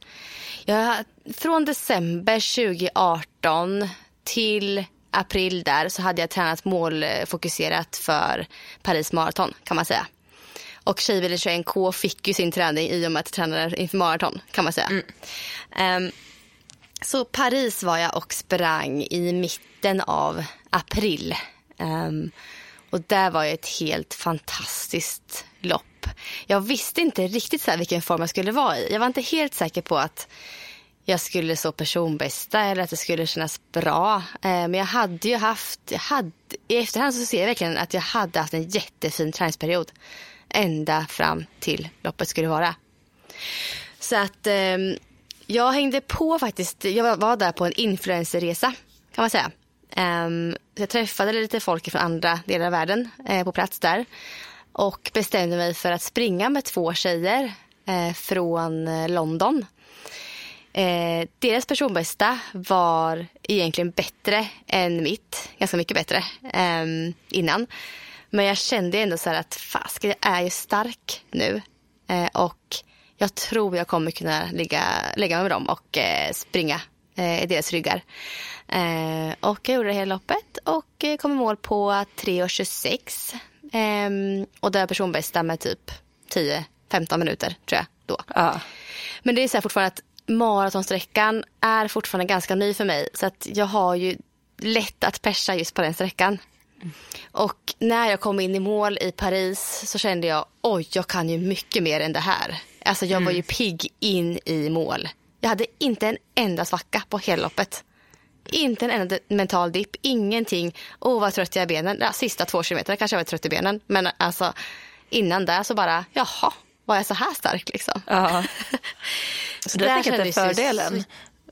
Jag, från december 2018 till april där så hade jag tränat målfokuserat för Paris Marathon kan man säga. Och Tjejbilen 21K fick ju sin träning i och med att jag tränade inför maraton kan man säga. Mm. Um, så Paris var jag och sprang i mitten av april. Um, och där var ju ett helt fantastiskt lopp. Jag visste inte riktigt så vilken form jag skulle vara i. Jag var inte helt säker på att jag skulle så personbästa eller att det skulle kännas bra. Eh, men jag hade ju haft, jag hade, i efterhand så ser jag verkligen att jag hade haft en jättefin träningsperiod. Ända fram till loppet skulle vara. Så att ehm, jag hängde på faktiskt, jag var där på en influencerresa kan man säga. Um, jag träffade lite folk från andra delar av världen eh, på plats där och bestämde mig för att springa med två tjejer eh, från eh, London. Eh, deras personbästa var egentligen bättre än mitt, ganska mycket bättre eh, innan. Men jag kände ändå så att fask, jag är ju stark nu eh, och jag tror jag kommer kunna ligga, lägga mig med dem och eh, springa i deras ryggar. Eh, och jag gjorde det hela loppet och eh, kom i mål på 3.26. Eh, och där personbästa med typ 10-15 minuter tror jag då. Ja. Men det är så här fortfarande att maratonsträckan är fortfarande ganska ny för mig. Så att jag har ju lätt att persa just på den sträckan. Och när jag kom in i mål i Paris så kände jag oj, jag kan ju mycket mer än det här. Alltså jag var ju pigg in i mål. Jag hade inte en enda svacka på hela loppet. Inte en enda mental dipp, ingenting. Åh, vad trött jag är i benen. Ja, sista två kilometerna kanske jag var trött i benen. Men alltså innan det så bara, jaha, var jag så här stark liksom? Ja. <laughs> Så det tänker jag är fördelen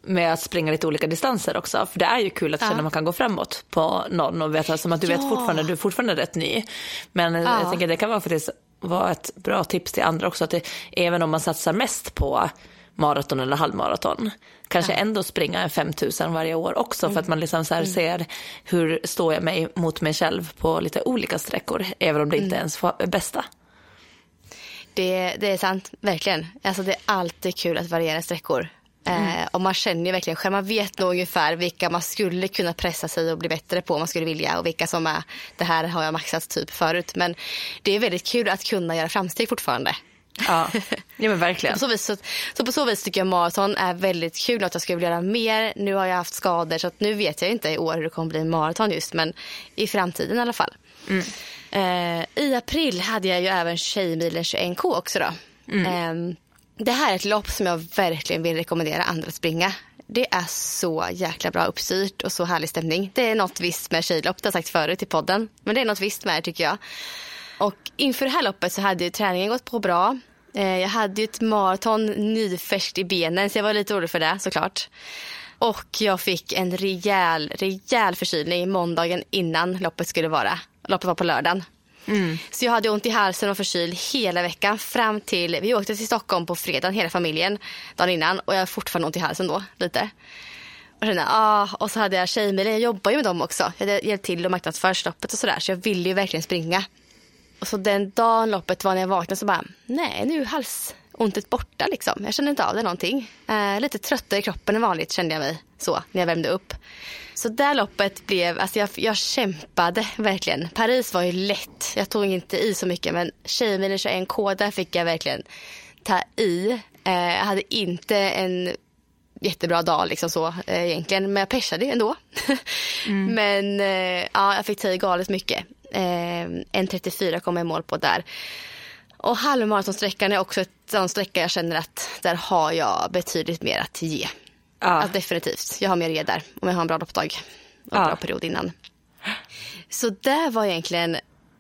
med att springa lite olika distanser också. För det är ju kul att känna att man kan gå framåt på någon och veta som att du vet Ja. fortfarande, du är fortfarande rätt ny. Men Ja. jag tänker det kan vara faktiskt vara ett bra tips till andra också. Att det, även om man satsar mest på maraton eller halvmaraton, kanske ändå springa en 5000 varje år också för att man liksom så här ser hur står jag mig mot mig själv på lite olika sträckor, även om det inte ens är bästa. Det, det är sant, verkligen. Alltså, det är alltid kul att variera sträckor. Eh, och man känner ju verkligen själv, man vet nog ungefär vilka man skulle kunna pressa sig och bli bättre på om man skulle vilja och vilka som är, det här har jag maxat typ förut. Men det är väldigt kul att kunna göra framsteg fortfarande. Ja, <laughs> ja men verkligen. På så, vis, så, så på så vis tycker jag maraton är väldigt kul, något jag skulle vilja göra mer. Nu har jag haft skador så nu vet jag inte i år hur det kommer bli maraton just, men i framtiden i alla fall. Eh, I april hade jag ju även Tjejmilen 21K också då. Eh, det här är ett lopp som jag verkligen vill rekommendera andra att springa. Det är så jäkla bra uppstyrt och så härlig stämning. Det är något visst med tjejlopp, det har jag sagt förut i podden. Men det är något visst med det tycker jag. Och inför det här loppet så hade träningen gått på bra. Eh, Jag hade ju ett maraton nyfärskt i benen så jag var lite orolig för det såklart. Och jag fick en rejäl, rejäl förkylning måndagen innan loppet skulle vara. Loppet var på lördagen. Så jag hade ont i halsen och förkyld hela veckan fram till, vi åkte till Stockholm på fredagen hela familjen dagen innan och jag har fortfarande ont i halsen då lite. Och, kände, ah, och så hade jag Tjejmilen, jag jobbar ju med dem också. Jag hade hjälpt till och marknadsfört loppet och sådär så jag ville ju verkligen springa. Och så den dagen loppet var när jag vaknade så bara, nej nu är halsontet borta liksom. Jag kände inte av det någonting. Eh, lite tröttare i kroppen än vanligt kände jag mig så när jag värmde upp. Så där loppet blev, alltså jag, jag kämpade verkligen. Paris var ju lätt, jag tog inte i så mycket men Tjejmilen 21K där fick jag verkligen ta i. Eh, jag hade inte en jättebra dag liksom så eh, egentligen. Men jag persade ändå. <laughs> Men eh, ja, jag fick ta i galet mycket. Eh, 1.34 kom jag i mål på där. Och halvmaratonsträckan är också ett sån sträcka jag känner att där har jag betydligt mer att ge. Ja. Alltså, definitivt. Jag har mer att ge där om jag har en bra loppdag och en Ja. bra period innan. Så där var egentligen,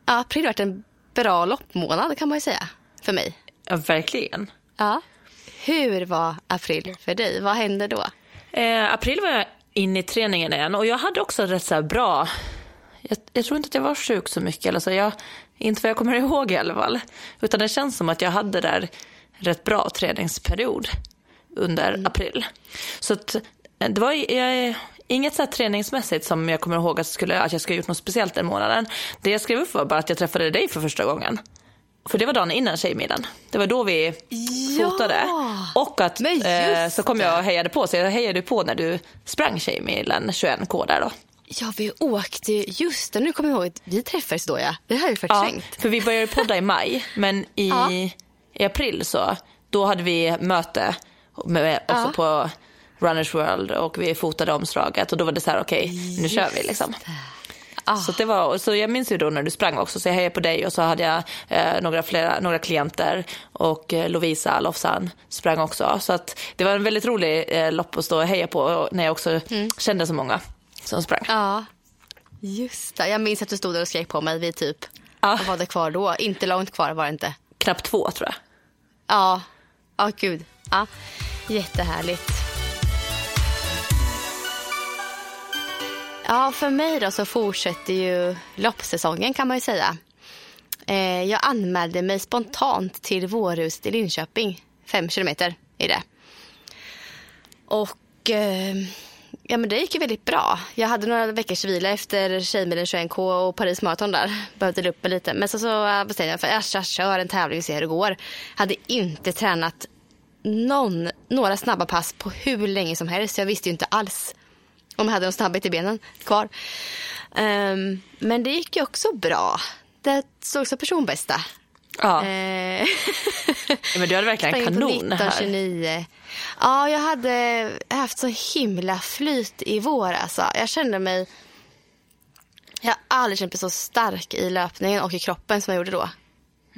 ja, april varit en bra loppmånad kan man ju säga för mig. Ja, verkligen. Ja. Hur var april för dig? Vad hände då? Eh, april var jag inne i träningen igen och jag hade också rätt så bra... Jag, jag tror inte att jag var sjuk så mycket, eller så jag, inte vad jag kommer ihåg i alla fall. Utan det känns som att jag hade där rätt bra träningsperiod under april. Så att, eh, det var jag, inget så träningsmässigt som jag kommer ihåg att, skulle, att jag skulle ha gjort något speciellt den månaden. Det jag skrev upp var bara att jag träffade dig för första gången. För det var dagen innan Tjejmiddagen. Det var då vi Ja! fotade. Och att eh, så kom jag och hejade på, så jag hejade på när du sprang Tjejmilen 21K där då. Ja, vi åkte ju, just nu kommer jag ihåg att vi träffades då ja. Det har jag ju Ja, förträngt. för vi började podda i maj, men i, Ja. i april så, då hade vi möte med, också Ja. på Runners World och vi fotade omslaget och då var det så här, okej, nu kör vi liksom. Ah. Så, det var, så jag minns ju då när du sprang också, så jag hejade på dig och så hade jag eh, några, flera, några klienter och eh, Lovisa Lofsan sprang också. Så att det var en väldigt rolig eh, lopp att stå och heja på när jag också kände så många som sprang. Ja, just det. Jag minns att du stod där och skrek på mig vid typ, Ja. vad var det kvar då? Inte långt kvar var det inte. Knappt två tror jag. Ja, ja gud. Ja, jättehärligt. Ja, för mig då så fortsätter ju loppsäsongen kan man ju säga. Eh, jag anmälde mig spontant till Vårhuset i Linköping. Fem kilometer är det. Och eh, ja, men det gick ju väldigt bra. Jag hade några veckors vila efter Tjejmilen 21K och Paris Marathon där. Behövde upp mig lite. Men så, så bestämde jag mig för att jag kör en tävling och ser hur det går. Hade inte tränat någon, några snabba pass på hur länge som helst. Jag visste ju inte alls om jag hade någon snabbhet i benen kvar. Um, men det gick ju också bra. Det såg som personbästa. Ja. Eh, <laughs> men du hade verkligen kanon här. 1929. Ja, jag hade haft så himla flyt i vår. Alltså. Jag kände mig... Jag har aldrig känt mig så stark i löpningen och i kroppen som jag gjorde då.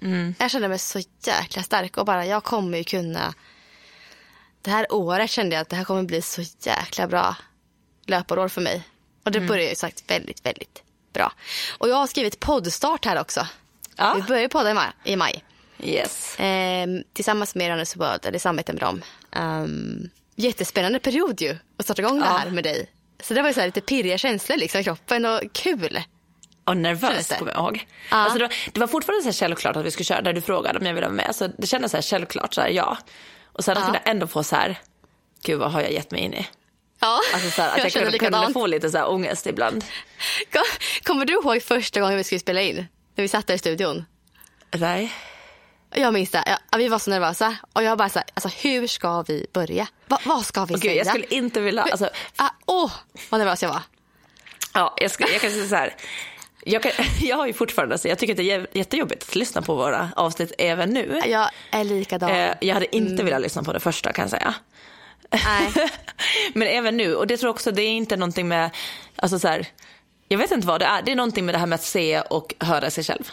Mm. Jag kände mig så jäkla stark och bara jag kommer ju kunna... Det här året kände jag att det här kommer bli så jäkla bra löparår för mig. Och det började ju sagt väldigt, väldigt bra. Och jag har skrivit poddstart här också. Ja. Vi börjar podda i maj. I maj. Yes. Ehm, tillsammans med Runners World, eller samarbete med dem. Um, jättespännande period ju att starta igång det Ja. här med dig. Så det var ju så lite pirriga känslor liksom i kroppen och kul. Och nervös det? kommer jag ihåg. Ja. Alltså det, var, det var fortfarande så självklart att vi skulle köra när du frågade om jag ville vara med. Så det kändes så självklart, så här, ja. Och sen Ja. kunde jag ändå få så här, gud vad har jag gett mig in i? Ja, Alltså så här, att jag, känner kunde, kunde få lite så här ångest ibland. Kom- Kommer du ihåg första gången vi skulle spela in? När vi satt där i studion. Nej. Jag minns det. Ja, vi var så nervösa. Och jag bara så här, alltså hur ska vi börja? Va, vad ska vi Och säga? gud, jag skulle inte vilja, alltså, Ah, Åh, vad nervös jag var. ja, jag, skulle, jag kan säga så här. Jag, kan, <laughs> jag har ju fortfarande, så jag tycker att det är jä- jättejobbigt att lyssna på våra avsnitt även nu. Jag är likadan. Eh, jag hade inte velat lyssna på det första kan jag säga. Nej. <laughs> Men även nu, och det tror jag också, det är inte någonting med, alltså så här, jag vet inte vad det är, det är någonting med det här med att se och höra sig själv.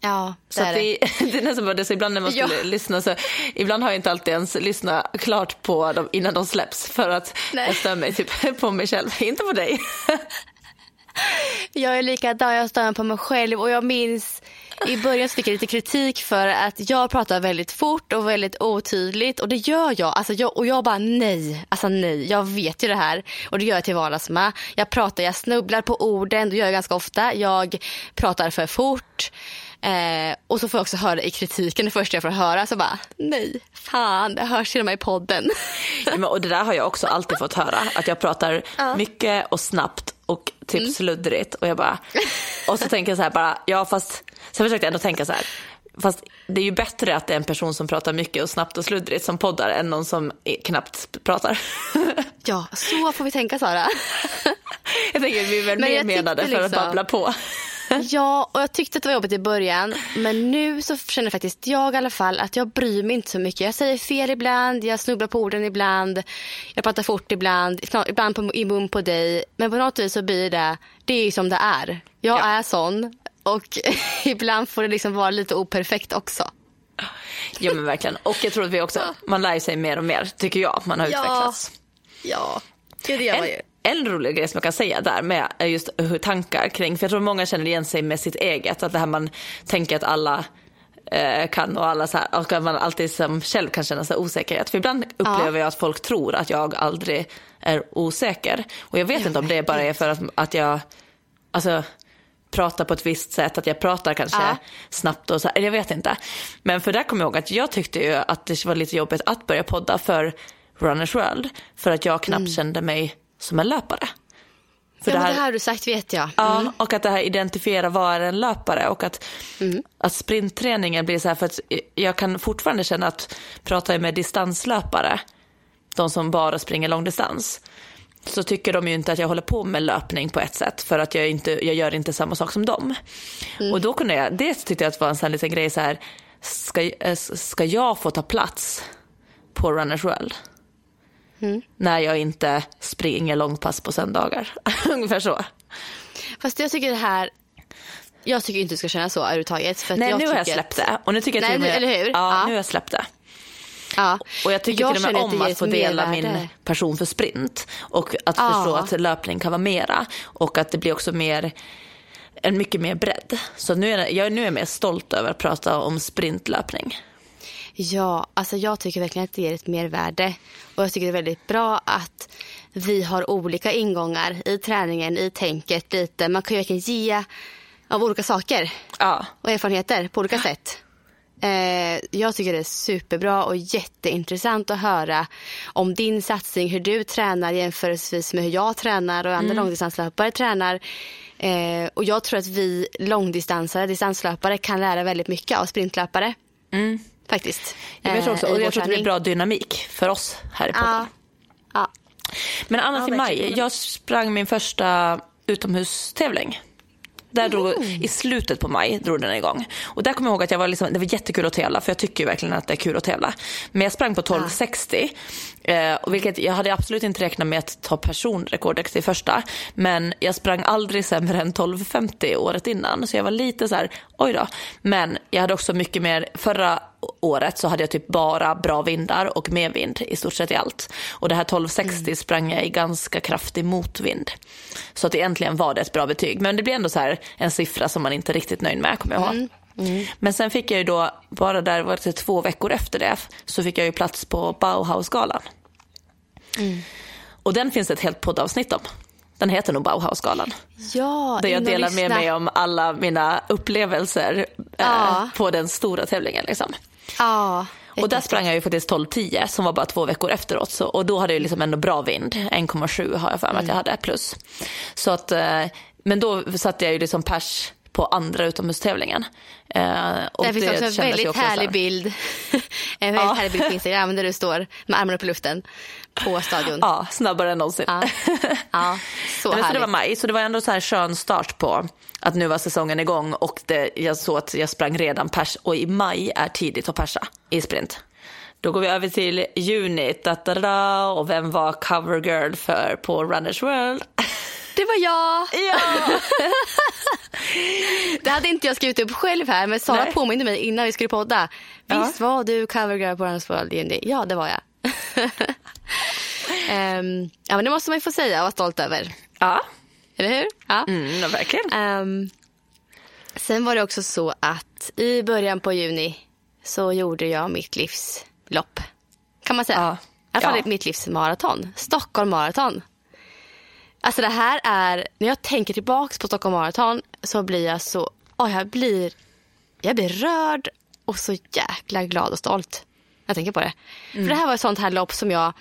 Ja, det Så är att det. det, <laughs> det är nästan bara det, så ibland när man Ja. skulle lyssna så, ibland har jag inte alltid ens lyssnat klart på dem innan de släpps för att Nej. jag stör mig typ <laughs> på mig själv, inte på dig. Jag är likadan, jag stör mig på mig själv och jag minns i början fick jag lite kritik för att jag pratar väldigt fort och väldigt otydligt och det gör jag. Alltså jag och jag bara nej, alltså nej, jag vet ju det här och det gör jag till vardags med. Jag pratar, jag snubblar på orden, det gör jag ganska ofta. Jag pratar för fort. Eh, och så får jag också höra i kritiken det första jag får höra så bara nej, fan det hörs till och med i podden. Ja, och det där har jag också alltid fått höra, att jag pratar Ja. Mm. mycket och snabbt och typ sluddrigt och jag bara, och så tänker jag så här bara, ja fast, sen försökte jag ändå tänka så här, fast det är ju bättre att det är en person som pratar mycket och snabbt och sluddrigt som poddar än någon som knappt pratar. <laughs> ja, så får vi tänka Sara. <laughs> Jag tänker vi är väl mer menade för att liksom- babbla på. <laughs> Ja, och jag tyckte att det var jobbigt i början. Men nu så känner faktiskt jag i alla fall att jag bryr mig inte så mycket. Jag säger fel ibland, jag snubblar på orden ibland, jag pratar fort ibland, ibland på, i mun på dig. Men på något vis så blir det, det är ju som det är. Jag Ja. är sån och <laughs> ibland får det liksom vara lite operfekt också. Ja men verkligen. Och jag tror att vi också, man lär sig mer och mer, tycker jag, man har Ja. utvecklats. Ja, det gör En, en rolig grej som jag kan säga där med är just hur tankar kring, för jag tror många känner igen sig med sitt eget, att det här man tänker att alla eh, kan och alla så här, och att man alltid som själv kan känna sig osäkerhet. För ibland upplever jag att folk tror att jag aldrig är osäker. Och jag vet inte om det bara är för att, att jag, alltså pratar på ett visst sätt, att jag pratar kanske Ja. snabbt och så här, jag vet inte. Men för där kommer jag ihåg att jag tyckte ju att det var lite jobbigt att börja podda för Runners World, för att jag knappt kände mig som en löpare. För Mm. ja, men det här har du sagt vet jag. Ja, och att det här identifiera vad är en löpare och att, att sprintträningen blir så här för att jag kan fortfarande känna att pratar jag med distanslöpare, de som bara springer långdistans, så tycker de ju inte att jag håller på med löpning på ett sätt för att jag, inte, jag gör inte samma sak som dem. Och då kunde jag, det tyckte jag att var en sån liten grej så här, ska, eh, ska jag få ta plats på Runners World? När jag inte springer långpass på söndagar. <laughs> Ungefär så. Fast jag tycker det här, jag tycker inte du ska känna så överhuvudtaget. För Nej, jag nu har jag släppt det. Och nu tycker jag Nej, nu- eller hur? Ja, Ja. nu har jag släppt det. Ja. Och jag tycker till och med om ger att få dela mervärde. min passion för sprint. Och att Ja. förstå att löpning kan vara mera. Och att det blir också mer, en mycket mer bredd. Så nu är jag, jag, nu är jag mer stolt över att prata om sprintlöpning. Ja, alltså jag tycker verkligen att det ger ett mervärde. Och jag tycker det är väldigt bra att vi har olika ingångar i träningen, i tänket lite. Man kan ju verkligen ge av olika saker Ja, och erfarenheter på olika sätt. Eh, jag tycker det är superbra och jätteintressant att höra om din satsning, hur du tränar jämförelsevis med hur jag tränar och andra långdistanslöpare tränar. Eh, och jag tror att vi långdistansare, distanslöpare kan lära väldigt mycket av sprintlöpare. Faktiskt. jag, vet Eh, också, och jag tror att det blir bra dynamik för oss här i podden. Ja. ja. Men annars Ja, i maj, jag sprang min första utomhustävling. Där drog, I slutet på maj drog den igång. Och där kommer jag ihåg att jag var liksom, det var jättekul att tävla för jag tycker verkligen att det är kul att tävla. Men jag sprang på 12.60 eh, vilket jag hade absolut inte räknat med att ta personrekordet i första. Men jag sprang aldrig sämre än 12.50 året innan så jag var lite så här, oj då. Men jag hade också mycket mer, förra året så hade jag typ bara bra vindar och medvind i stort sett i allt. Och det här 1260 mm. sprang jag i ganska kraftig motvind. Så att egentligen var det ett bra betyg. Men det blir ändå så här en siffra som man inte är riktigt nöjd med kommer jag ihåg. Mm. Mm. Men sen fick jag ju då, bara där var det två veckor efter det, så fick jag ju plats på Bauhausgalan. Mm. Och den finns ett helt poddavsnitt om. Den heter nog Bauhausgalan. Ja, där jag delar med mig om alla mina upplevelser ja. eh, på den stora tävlingen. Liksom. Ja. Och där sprang jag ju faktiskt 12.10 som var bara två veckor efteråt. Så, och då hade jag liksom ändå bra vind. 1,7 har jag för mig att jag hade plus. Så att, eh, men då satte jag ju liksom pers på andra utomhustävlingen. Eh, och det finns också en väldigt härlig bild. <laughs> en väldigt ja. härlig bild på Instagram där du står med armarna upp i luften på stadion. Ja, snabbare än någonsin. Ja, ja så <laughs> härligt. Så det var maj, så det var ändå så här skön start på att nu var säsongen igång och det, jag såg att jag sprang redan pers och i maj är tidigt att persa i sprint. Då går vi över till juni, da, da, da, och vem var covergirl för på Runners World? Det var jag! <laughs> Ja. <laughs> det hade inte jag skrivit upp själv här, men Sara Nej. påminde mig innan vi skulle podda. Visst ja. var du covergirl på Runners World? Ja, det var jag. Um, ja, men det måste man ju få säga och vara stolt över. Ja. Eller hur? Ja, mm, verkligen. Um, sen var det också så att i början på juni så gjorde jag mitt livs lopp. Kan man säga. Ja. I alla fall ja. mitt livs maraton. Stockholm maraton. Alltså det här är, när jag tänker tillbaka på Stockholm maraton så blir jag så, oh, jag blir, jag blir rörd och så jäkla glad och stolt. Jag tänker på det. Mm. För det här var ett sånt här lopp som jag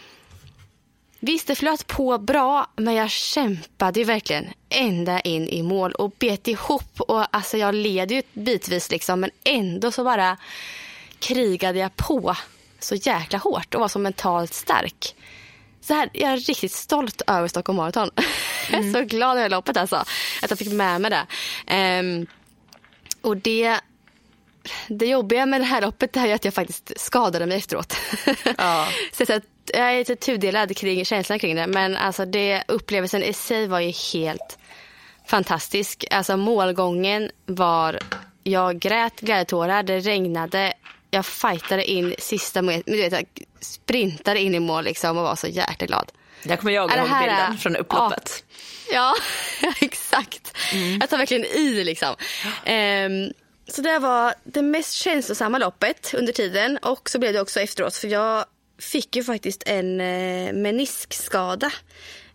Visst, det flöt på bra, men jag kämpade ju verkligen ända in i mål och bet ihop. Och alltså jag led ju bitvis, liksom, men ändå så bara krigade jag på så jäkla hårt och var så mentalt stark. Så här, jag är riktigt stolt över Stockholm Marathon. Mm. <laughs> jag är så glad över loppet alltså, att jag fick med mig det. Um, och det det jobbiga med det här loppet är att jag faktiskt skadade mig efteråt. Ja. <laughs> så att jag är lite tudelad kring känslan kring det. Men alltså det, upplevelsen i sig var ju helt fantastisk. Alltså målgången var, jag grät glädjetårar, det regnade, jag fightade in sista du vet, jag sprintade in i mål liksom och var så jäkla glad. Där kommer jag ihåg bilden är... från upploppet. Ja, ja <laughs> exakt. Mm. Jag tar verkligen i liksom. Um, så det var det mest känslosamma loppet under tiden och så blev det också efteråt för jag fick ju faktiskt en eh, meniskskada.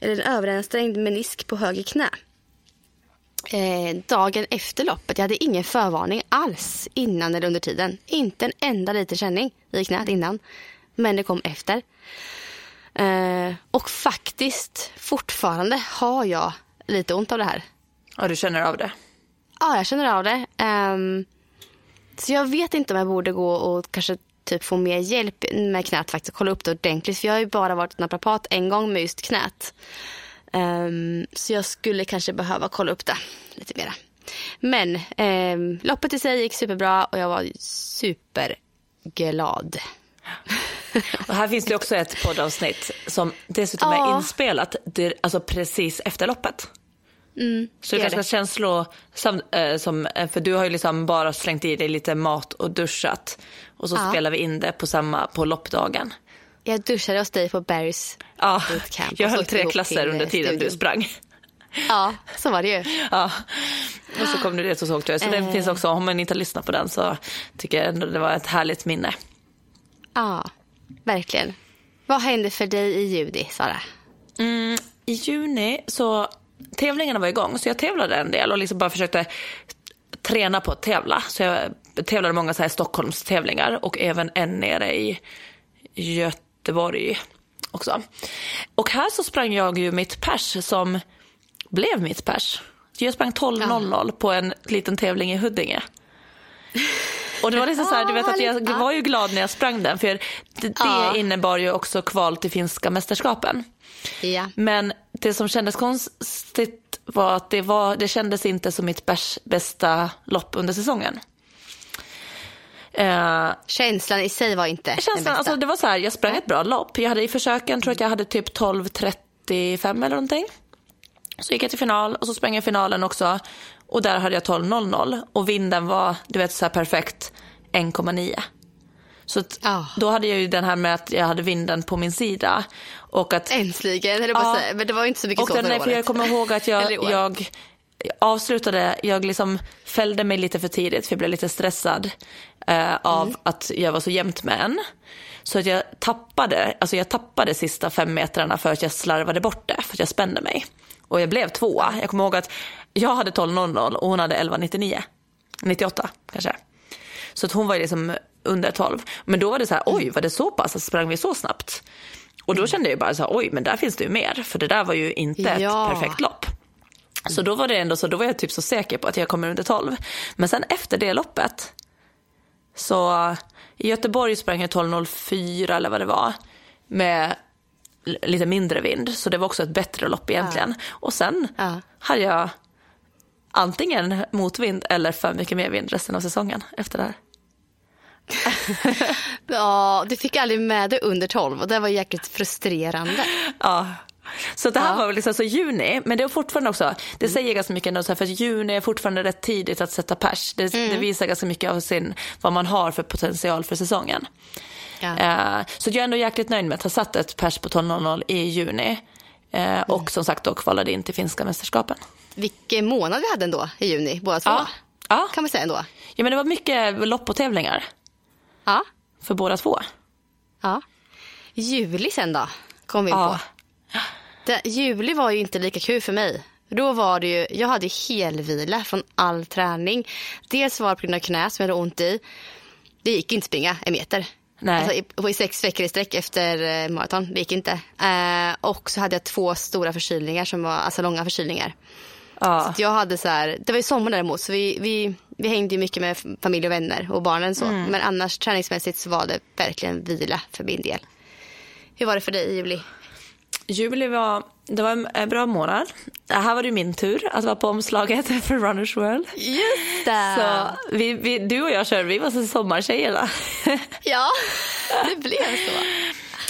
Eller en överansträngd menisk på höger knä. Eh, dagen efter loppet. Jag hade ingen förvarning alls innan eller under tiden. Inte en enda liten känning i knät innan. Men det kom efter. Eh, och faktiskt fortfarande har jag lite ont av det här. Ja, du känner av det? Ja, jag känner av det. Um, så jag vet inte om jag borde gå och kanske typ få mer hjälp med knät faktiskt. Kolla upp det ordentligt. För jag har ju bara varit naprapat en gång med just knät. Um, så jag skulle kanske behöva kolla upp det lite mera. Men um, loppet i sig gick superbra och jag var superglad. Och här finns det också ett poddavsnitt som dessutom är inspelat alltså precis efter loppet. Mm, så det är ganska känslosamt, äh, som, eh, för du har ju liksom bara slängt i dig lite mat och duschat. Och så ja. spelar vi in det på samma, på loppdagen. Jag duschade hos dig på Barrys Ja, jag höll tre klasser under tiden studion. du sprang. Ja, så var det ju. <laughs> Ja, och så kom du dit och såg du. Så det finns också, om man inte har lyssnat på den så tycker jag ändå det var ett härligt minne. Ja, verkligen. Vad hände för dig i juni, Sara? Mm, I juni så tävlingarna var igång så jag tävlade en del och liksom bara försökte träna på att tävla. Så jag tävlade många så här Stockholmstävlingar och även en nere i Göteborg också. Och här så sprang jag ju mitt pers som blev mitt pers. Jag sprang 12.00 ja. på en liten tävling i Huddinge. Och det var liksom så här, du vet att jag var ju glad när jag sprang den för det, det innebar ju också kval till finska mästerskapen. Ja. Men det som kändes konstigt var att det, var, det kändes inte som mitt bästa lopp under säsongen. Eh, känslan i sig var inte känslan, den bästa. Alltså, det var så här, jag sprang ett bra lopp. Jag hade i försöken, tror att jag hade typ 12.35 eller någonting. Så gick jag till final och så sprang jag finalen också. Och där hade jag 12.00 och vinden var, du vet så här perfekt 1,9. Så att, oh. då hade jag ju den här med att jag hade vinden på min sida. Och att, Äntligen, eller ja, säga. men det var inte så mycket och så förra året. Jag kommer ihåg att jag, <laughs> jag avslutade, jag liksom fällde mig lite för tidigt för jag blev lite stressad eh, av mm. att jag var så jämnt med en. Så att jag tappade, alltså jag tappade sista fem metrarna för att jag slarvade bort det, för att jag spände mig. Och jag blev tvåa. Jag kommer ihåg att jag hade 12.00 och hon hade 11.99. 98 kanske. Så att hon var liksom under 12. Men då var det så här, oj var det så pass, alltså, sprang vi så snabbt? Och då kände jag bara så här, oj men där finns det ju mer. För det där var ju inte ja. ett perfekt lopp. Så då var det ändå så, då var jag typ så säker på att jag kommer under 12. Men sen efter det loppet så i Göteborg sprang jag 12.04 eller vad det var med lite mindre vind. Så det var också ett bättre lopp egentligen. Ja. Och sen ja. hade jag antingen motvind eller för mycket mer vind resten av säsongen efter det här. <laughs> ja, du fick aldrig med dig under 12 och det var jäkligt frustrerande. Ja, så det här ja. var liksom så juni, men det är fortfarande också, det mm. säger ganska mycket ändå, för att juni är fortfarande rätt tidigt att sätta pers. Det, mm. det, visar ganska mycket av sin, vad man har för potential för säsongen. Ja. Uh, så jag är ändå jäkligt nöjd med att ha satt ett pers på 12.00 i juni. Uh, mm. Och som sagt då kvalade in till finska mästerskapen. Vilken månad vi hade ändå i juni, båda två. Ja. ja. Kan man säga ändå. Ja men det var mycket lopp och tävlingar. Ja. För båda två. Ja. Juli sen då, kom vi ja. på. Det, juli var ju inte lika kul för mig. Då var det ju, jag hade helvila från all träning. Dels var det på grund av knä som jag hade ont i. Det gick inte springa en meter. Nej. Alltså, i, i sex veckor i sträck efter eh, maraton. Det gick inte. Eh, och så hade jag två stora förkylningar som var alltså långa förkylningar. Ja. Så jag hade så här, det var ju sommar däremot så vi, vi, vi hängde ju mycket med familj och vänner och barnen så. Mm. Men annars träningsmässigt så var det verkligen vila för min del. Hur var det för dig i juli? Juli var, det var en bra månad. Här var det min tur att vara på omslaget <laughs> för Runners World. Just det. Så vi, vi, du och jag körde, vi var så sommartjejerna. <laughs> Ja, det blev så.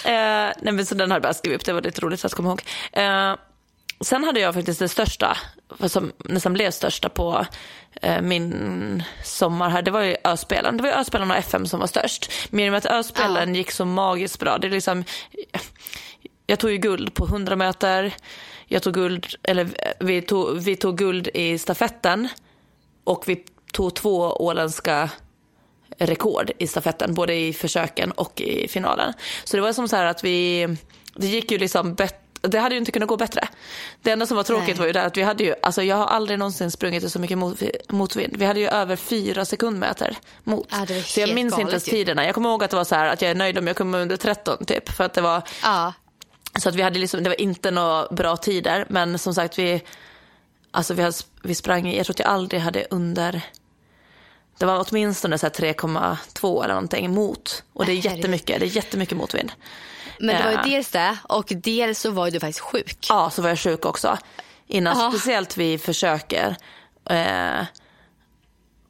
Uh, nej men så den har jag bara skrivit upp, det var lite roligt att komma ihåg. Uh, sen hade jag faktiskt det största, som nästan blev största på min sommar här, det var ju Öspelen. Det var ju Öspelen och FM som var störst. Men i och med att Öspelen gick så magiskt bra, det är liksom jag tog ju guld på 100 meter. Jag tog guld, eller vi tog, vi tog guld i stafetten och vi tog två åländska rekord i stafetten, både i försöken och i finalen. Så det var som så här att vi, det gick ju liksom bättre det hade ju inte kunnat gå bättre. Det enda som var tråkigt Nej. var ju det att vi hade ju, alltså jag har aldrig någonsin sprungit i så mycket mot, motvind. Vi hade ju över fyra sekundmeter mot. Ja, så jag minns inte ens tiderna. Jag kommer ihåg att det var så här att jag är nöjd om jag kommer under 13 typ. För att det var, ja. Så att vi hade liksom, det var inte några bra tider, men som sagt vi, alltså vi, hade, vi sprang, jag tror att jag aldrig hade under, det var åtminstone 3,2 eller någonting mot. Och det är jättemycket, det är jättemycket motvind. Men det var ju eh. dels det och dels så var du faktiskt sjuk. Ja, så var jag sjuk också. Innan, Aha. speciellt vi försöker. Eh,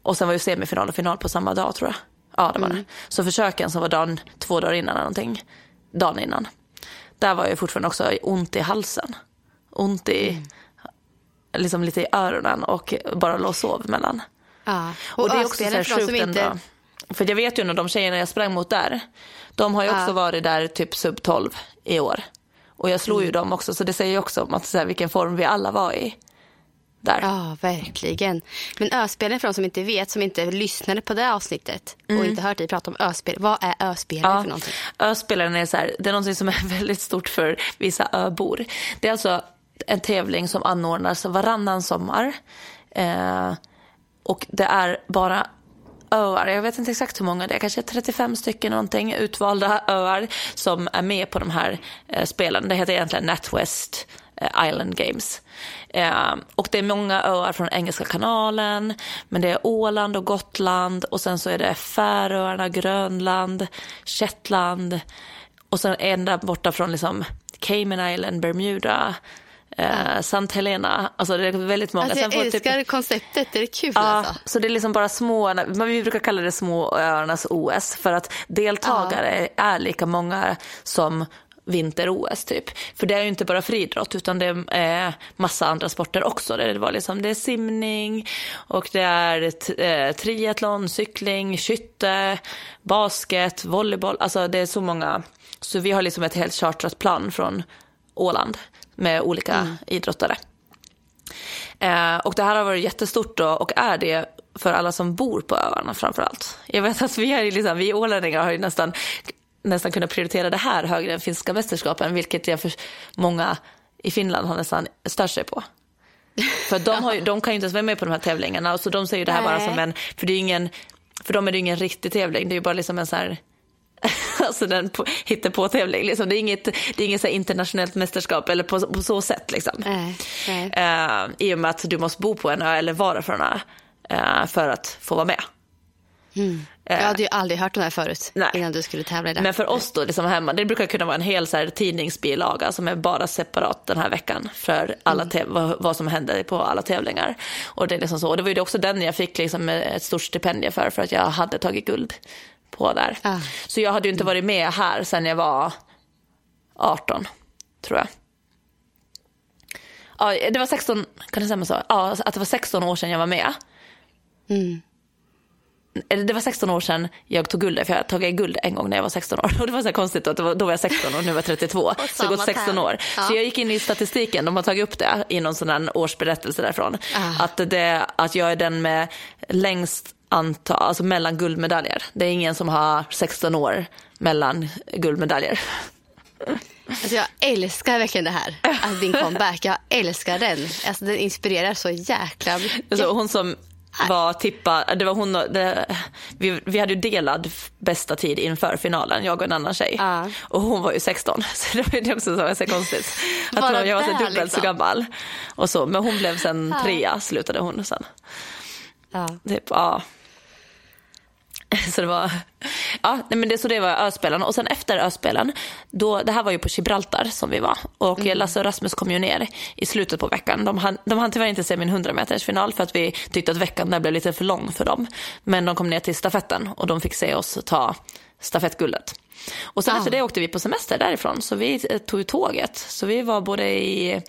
och sen var ju semifinal och final på samma dag tror jag. Ja, det var mm. det. Så försöken som var dagen, två dagar innan eller någonting, dagen innan där var jag fortfarande också ont i halsen. Ont i, mm. liksom lite i öronen och bara låg och sov mellan. Ja. Och, och det är också så här sjukt inte... ändå. För jag vet ju när de tjejerna jag sprang mot där, de har ju också ja. varit där typ sub 12 i år. Och jag slog mm. ju dem också, så det säger ju också om att, så här, vilken form vi alla var i där. Ja, verkligen. Men öspelen för de som inte vet, som inte lyssnade på det avsnittet mm. och inte hört dig prata om öspel. Vad är öspelen ja, för någonting? Öspelen är så här, det är någonting som är <laughs> väldigt stort för vissa öbor. Det är alltså en tävling som anordnas varannan sommar. Eh, och det är bara öar, jag vet inte exakt hur många det är, kanske 35 stycken någonting utvalda öar som är med på de här eh, spelen. Det heter egentligen NatWest Eh, Island Games. Eh, och det är många öar från Engelska kanalen, men det är Åland och Gotland och sen så är det Färöarna, Grönland, Shetland och sen ända borta från liksom Cayman Island, Bermuda, eh, Sant Helena. Alltså det är väldigt många. Alltså jag Sen får älskar typ, konceptet, det är kul Ja, alltså. så det är liksom bara små, men vi brukar kalla det små öarnas OS för att deltagare är lika många som vinter-OS typ. För det är ju inte bara friidrott utan det är massa andra sporter också. Det, var liksom, det är simning och det är eh, triathlon, cykling, skytte, basket, volleyboll. Alltså det är så många. Så vi har liksom ett helt chartrat plan från Åland med olika idrottare. Eh, och det här har varit jättestort då, och är det för alla som bor på öarna framför allt. Jag vet att vi, är liksom, vi ålänningar har ju nästan, nästan kunnat prioritera det här högre än finska mästerskapen, vilket jag för många i Finland har nästan stört sig på. För de, har ju, <laughs> de kan ju inte ens vara med på de här tävlingarna, så de ser ju det här bara Nej. som en, för det är ingen, för dem är det ju ingen riktig tävling, det är ju bara liksom en så här <laughs> Alltså den hittepå-tävling. Liksom. Det är inget, det är inget så internationellt mästerskap eller på, på så sätt. Liksom. Nej, nej. Eh, I och med att du måste bo på en ö eller vara från en ö eh, för att få vara med. Jag hade ju aldrig hört de här förut Nej. innan du skulle tävla i det. Men för oss då, liksom hemma, det brukar kunna vara en hel så här, tidningsbilaga som är bara separat den här veckan för alla Mm. vad, vad som händer på alla tävlingar. Och det, är liksom så. Och det var ju också den jag fick liksom ett stort stipendium för, för att jag hade tagit guld på där. Ah. Så jag hade ju inte varit med här sen jag var 18, tror jag. Ja, det var 16, kan det stämma så? Ja, att det var 16 år sedan jag var med. Mm. Det var 16 år sedan jag tog guld, för jag tog guld en gång när jag var 16 år. <laughs> Och det var så här konstigt att var, då var jag 16 och nu var jag 32. så det gått 16 här. år. Ja. Så jag gick in i statistiken, de har tagit upp det i någon sån här årsberättelse därifrån. Ah. Att, det, att jag är den med längst antal, alltså mellan guldmedaljer. Det är ingen som har 16 år mellan guldmedaljer. Alltså jag älskar verkligen det här. Alltså din comeback. Jag älskar den. Alltså den inspirerar så jäkla mycket. Alltså, hon som var tippad, det var hon det, vi, vi hade ju delad bästa tid inför finalen, jag och en annan tjej. Ja. Och hon var ju 16, <laughs> så det var ju också så, så konstigt. <laughs> Att Bara hon, jag var så dubbelt så liksom. gammal. Och så, men hon blev sen trea, slutade hon sen. Ja. Typ, ja. <laughs> Så det var, ja, nej men det, så det var öspelen. Och sen efter öspelen, då, det här var ju på Gibraltar som vi var. Och Lasse och Rasmus kom ju ner i slutet på veckan. De hann, de hann tyvärr inte se min 100 meters final för att vi tyckte att veckan där blev lite för lång för dem. Men de kom ner till stafetten och de fick se oss ta stafettguldet. Och sen Ah. efter det åkte vi på semester därifrån, så vi eh, tog tåget. Så vi var både i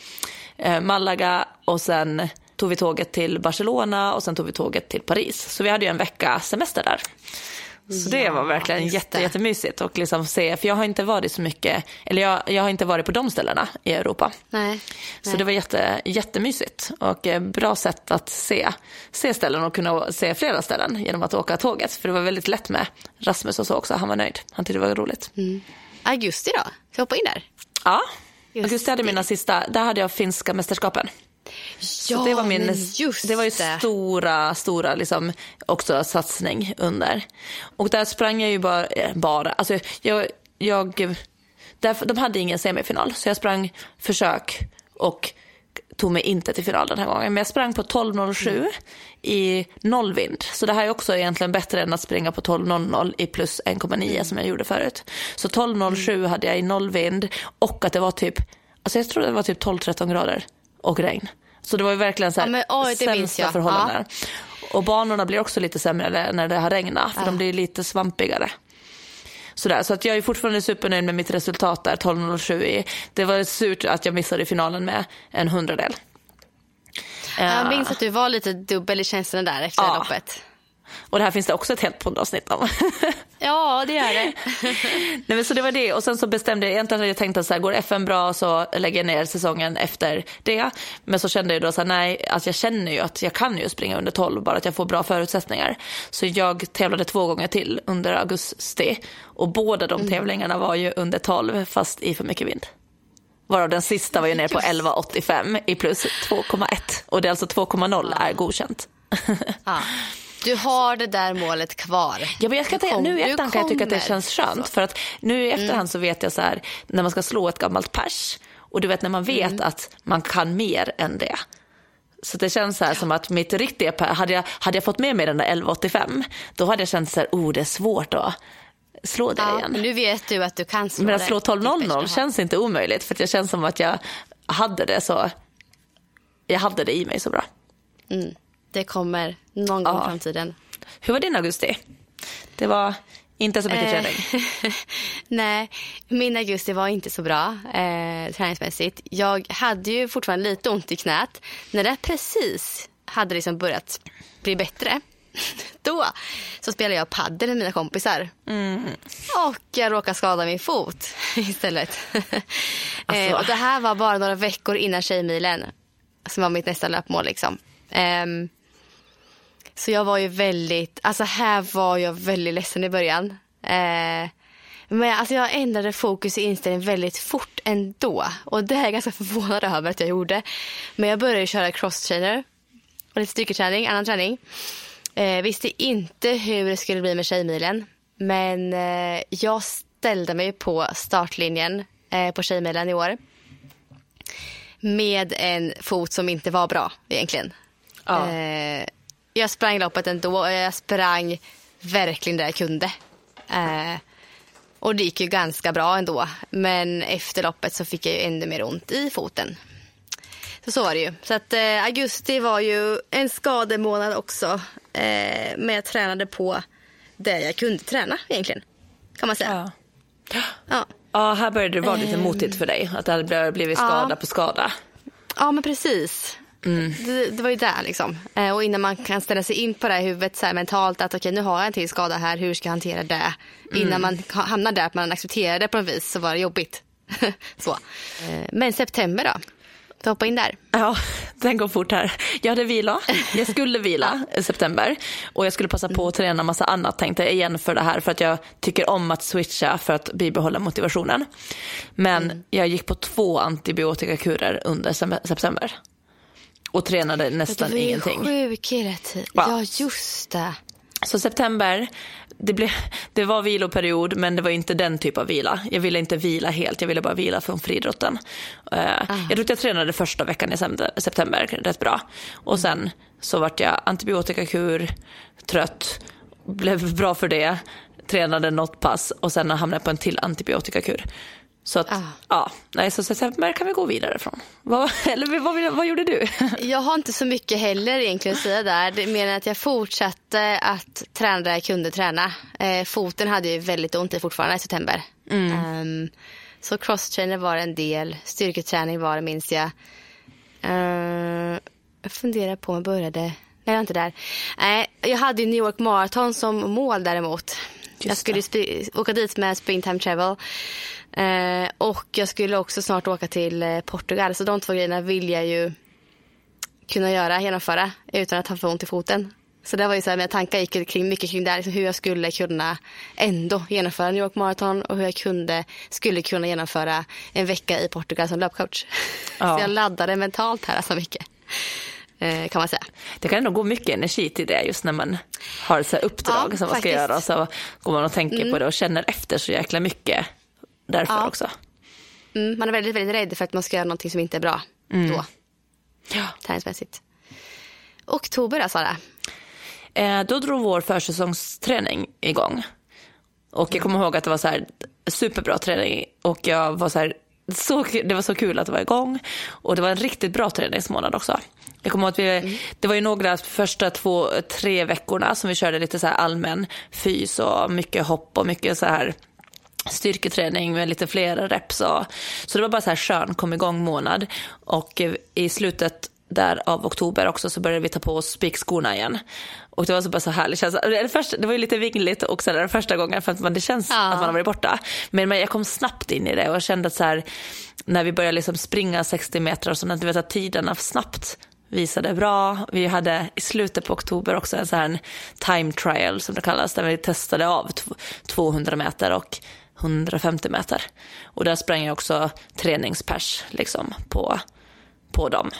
eh, Malaga och sen tog vi tåget till Barcelona och sen tog vi tåget till Paris. Så vi hade ju en vecka semester där. Så det Ja, var verkligen just jätte, det. jättemysigt att liksom se, för jag har inte varit så mycket, eller jag, jag har inte varit på de ställena i Europa. Nej. Så det var jätte, jättemysigt och eh, bra sätt att se, se ställen och kunna se flera ställen genom att åka tåget. För det var väldigt lätt med Rasmus och så också, han var nöjd. Han tyckte det var roligt. Augusti då? Ska jag hoppa in där? Ja, Just augusti hade mina sista, där hade jag finska mästerskapen. Så det var min, det var ju det. stora, stora liksom också satsning under. Och där sprang jag ju bara, eh, bara alltså jag, jag där, de hade ingen semifinal så jag sprang försök och tog mig inte till final den här gången. Men jag sprang på 12.07 i nollvind. Så det här är också egentligen bättre än att springa på 12.00 i plus 1,9 som jag gjorde förut. Så 12.07 hade jag i nollvind och att det var typ, alltså jag tror det var typ 12-13 grader och regn. Så det var ju verkligen så här Ja, men, minns sämsta förhållanden. Och banorna blir också lite sämre när det har regnat för de blir lite svampigare. Sådär, så att jag är fortfarande supernöjd med mitt resultat där, 12.07. i- Det var surt att jag missade finalen med en hundradel. Jag minns att du var lite dubbel i känslorna där efter Ja. loppet. Och det här finns det också ett helt poddavsnitt om. <laughs> Ja, det gör det. <laughs> Nej, men så det var det. Och sen så bestämde jag, egentligen hade jag tänkt att så här, går FN bra så lägger jag ner säsongen efter det. Men så kände jag då så här, nej, alltså jag känner ju att jag kan ju springa under 12, bara att jag får bra förutsättningar. Så jag tävlade två gånger till under augusti. Och båda de tävlingarna var ju under 12, fast i för mycket vind. Varav den sista var ju ner på 11,85 i plus 2,1. Och det är alltså 2,0 är godkänt. <laughs> Ja. Du har det där målet kvar. Ja, men jag ska kom- nu i efterhand kan jag tycka att det känns skönt. För att nu i efterhand så vet jag så här, när man ska slå ett gammalt pers. Och du vet när man vet att man kan mer än det. Så det känns så här som att mitt riktiga per, hade jag, hade jag fått med mig den där 1185, då hade jag känt så här, oh det är svårt att slå det Ja, igen. men nu vet du att du kan slå Men att slå Ditt bästa 12.00 har. känns inte omöjligt för jag känns som att jag hade det så, jag hade det i mig så bra. Mm. Det kommer någon gång Ja. i framtiden. Hur var din augusti? Det var inte så mycket Eh, träning. <laughs> Nej, min augusti var inte så bra eh, träningsmässigt. Jag hade ju fortfarande lite ont i knät. När det precis hade liksom börjat bli bättre, <laughs> då så spelade jag padel med mina kompisar. Och jag råkade skada min fot <laughs> istället. Alltså. eh, och det här var bara några veckor innan Tjejmilen, som var mitt nästa löpmål. Liksom. Ehm, så jag var ju väldigt, alltså här var jag väldigt ledsen i början. Eh, men alltså jag ändrade fokus och inställning väldigt fort ändå. Och det är jag ganska förvånad över att jag gjorde. Men jag började köra cross-trainer och lite styrketräning, annan träning. Eh, visste inte hur det skulle bli med Tjejmilen. Men eh, jag ställde mig på startlinjen eh, på Tjejmilen i år. Med en fot som inte var bra egentligen. Ja. Eh, jag sprang loppet ändå och jag sprang verkligen där jag kunde. Eh, och det gick ju ganska bra ändå. Men efter loppet så fick jag ju ännu mer ont i foten. Så så var det ju. Så att eh, augusti var ju en skademånad också. Eh, men jag tränade på det jag kunde träna egentligen. Kan man säga. Ja. Ja. ja, här började det vara lite motigt för dig. Att det hade blivit skada Ja. på skada. Ja, men precis. Det, det var ju där liksom. Eh, och innan man kan ställa sig in på det här i huvudet så här mentalt att okej nu har jag en till skada här, hur ska jag hantera det? Innan man ha- hamnar där att man accepterar det på något vis så var det jobbigt. <laughs> så. Eh, men september då? Du hoppa in där. Ja, den går fort här. Jag hade vila. Jag skulle <laughs> vila i september. Och jag skulle passa på att träna massa annat tänkte jag igen för det här. För att jag tycker om att switcha för att bibehålla motivationen. Men jag gick på två antibiotikakurer under september. Och tränade nästan du var ju ingenting. sjuk hela tiden. Ja. Ja, just det. Så september, det, blev, det var viloperiod men det var inte den typ av vila. Jag ville inte vila helt, jag ville bara vila från friidrotten. Uh, Jag tror att jag tränade första veckan i september rätt bra. Och sen så vart jag antibiotikakur, trött, blev bra för det, tränade något pass och sen hamnade jag på en till antibiotikakur. Så att, Ah. ja, nej, så september kan vi gå vidare från. Vad, <laughs> eller vad, vad gjorde du? <laughs> Jag har inte så mycket heller egentligen att säga där. Mer än att jag fortsatte att träna där jag kunde träna. Eh, foten hade ju väldigt ont i fortfarande i september. Ehm, så crosstrainer var en del, styrketräning var det minns jag. Ehm, jag funderar på om jag började, nej jag var inte där. Nej, jag hade ju New York Marathon som mål däremot. jag skulle åka dit med Springtime Travel. Eh, och jag skulle också snart åka till eh, Portugal. Så de två grejerna vill jag ju kunna göra, genomföra utan att ha för ont i foten. Så det var ju så här, mina tankar gick kring, mycket kring det här, liksom hur jag skulle kunna ändå genomföra New York Marathon och hur jag kunde, skulle kunna genomföra en vecka i Portugal som löpcoach. <laughs> Ja. Så jag laddade mentalt här så mycket. Eh, kan man säga. Det kan ändå gå mycket energi till det just när man har så uppdrag Ja, som man ska faktiskt. Mm. göra. Så går man och tänker på det och känner efter så jäkla mycket därför Ja. också. Mm, man är väldigt, väldigt rädd för att man ska göra någonting som inte är bra då, Ja. träningsmässigt. Oktober då, Sara? Eh, då drog vår försäsongsträning igång. Och jag kommer ihåg att det var så här superbra träning och jag var så här, så, det var så kul att det var igång. Och det var en riktigt bra träningsmånad också. Jag kommer ihåg att vi, det var ju några första två, tre veckorna som vi körde lite så allmän fys och mycket hopp och mycket så här styrketräning med lite fler reps. Och, så det var bara så här skön kom igång månad. Och eh, i slutet där av oktober också så började vi ta på oss spikskorna igen. Och det var så bara så härligt känsla. Först, det var ju lite vingligt också den första gången för att man, det känns Ja. att man har varit borta. Men, men jag kom snabbt in i det och jag kände att så här, när vi började liksom springa 60 meter och så, du vet att tiderna snabbt visade bra. Vi hade i slutet på oktober också en sån här time trial som det kallas, där vi testade av tw- 200 meter och 150 meter. Och där sprang jag också träningspers liksom på, på dem.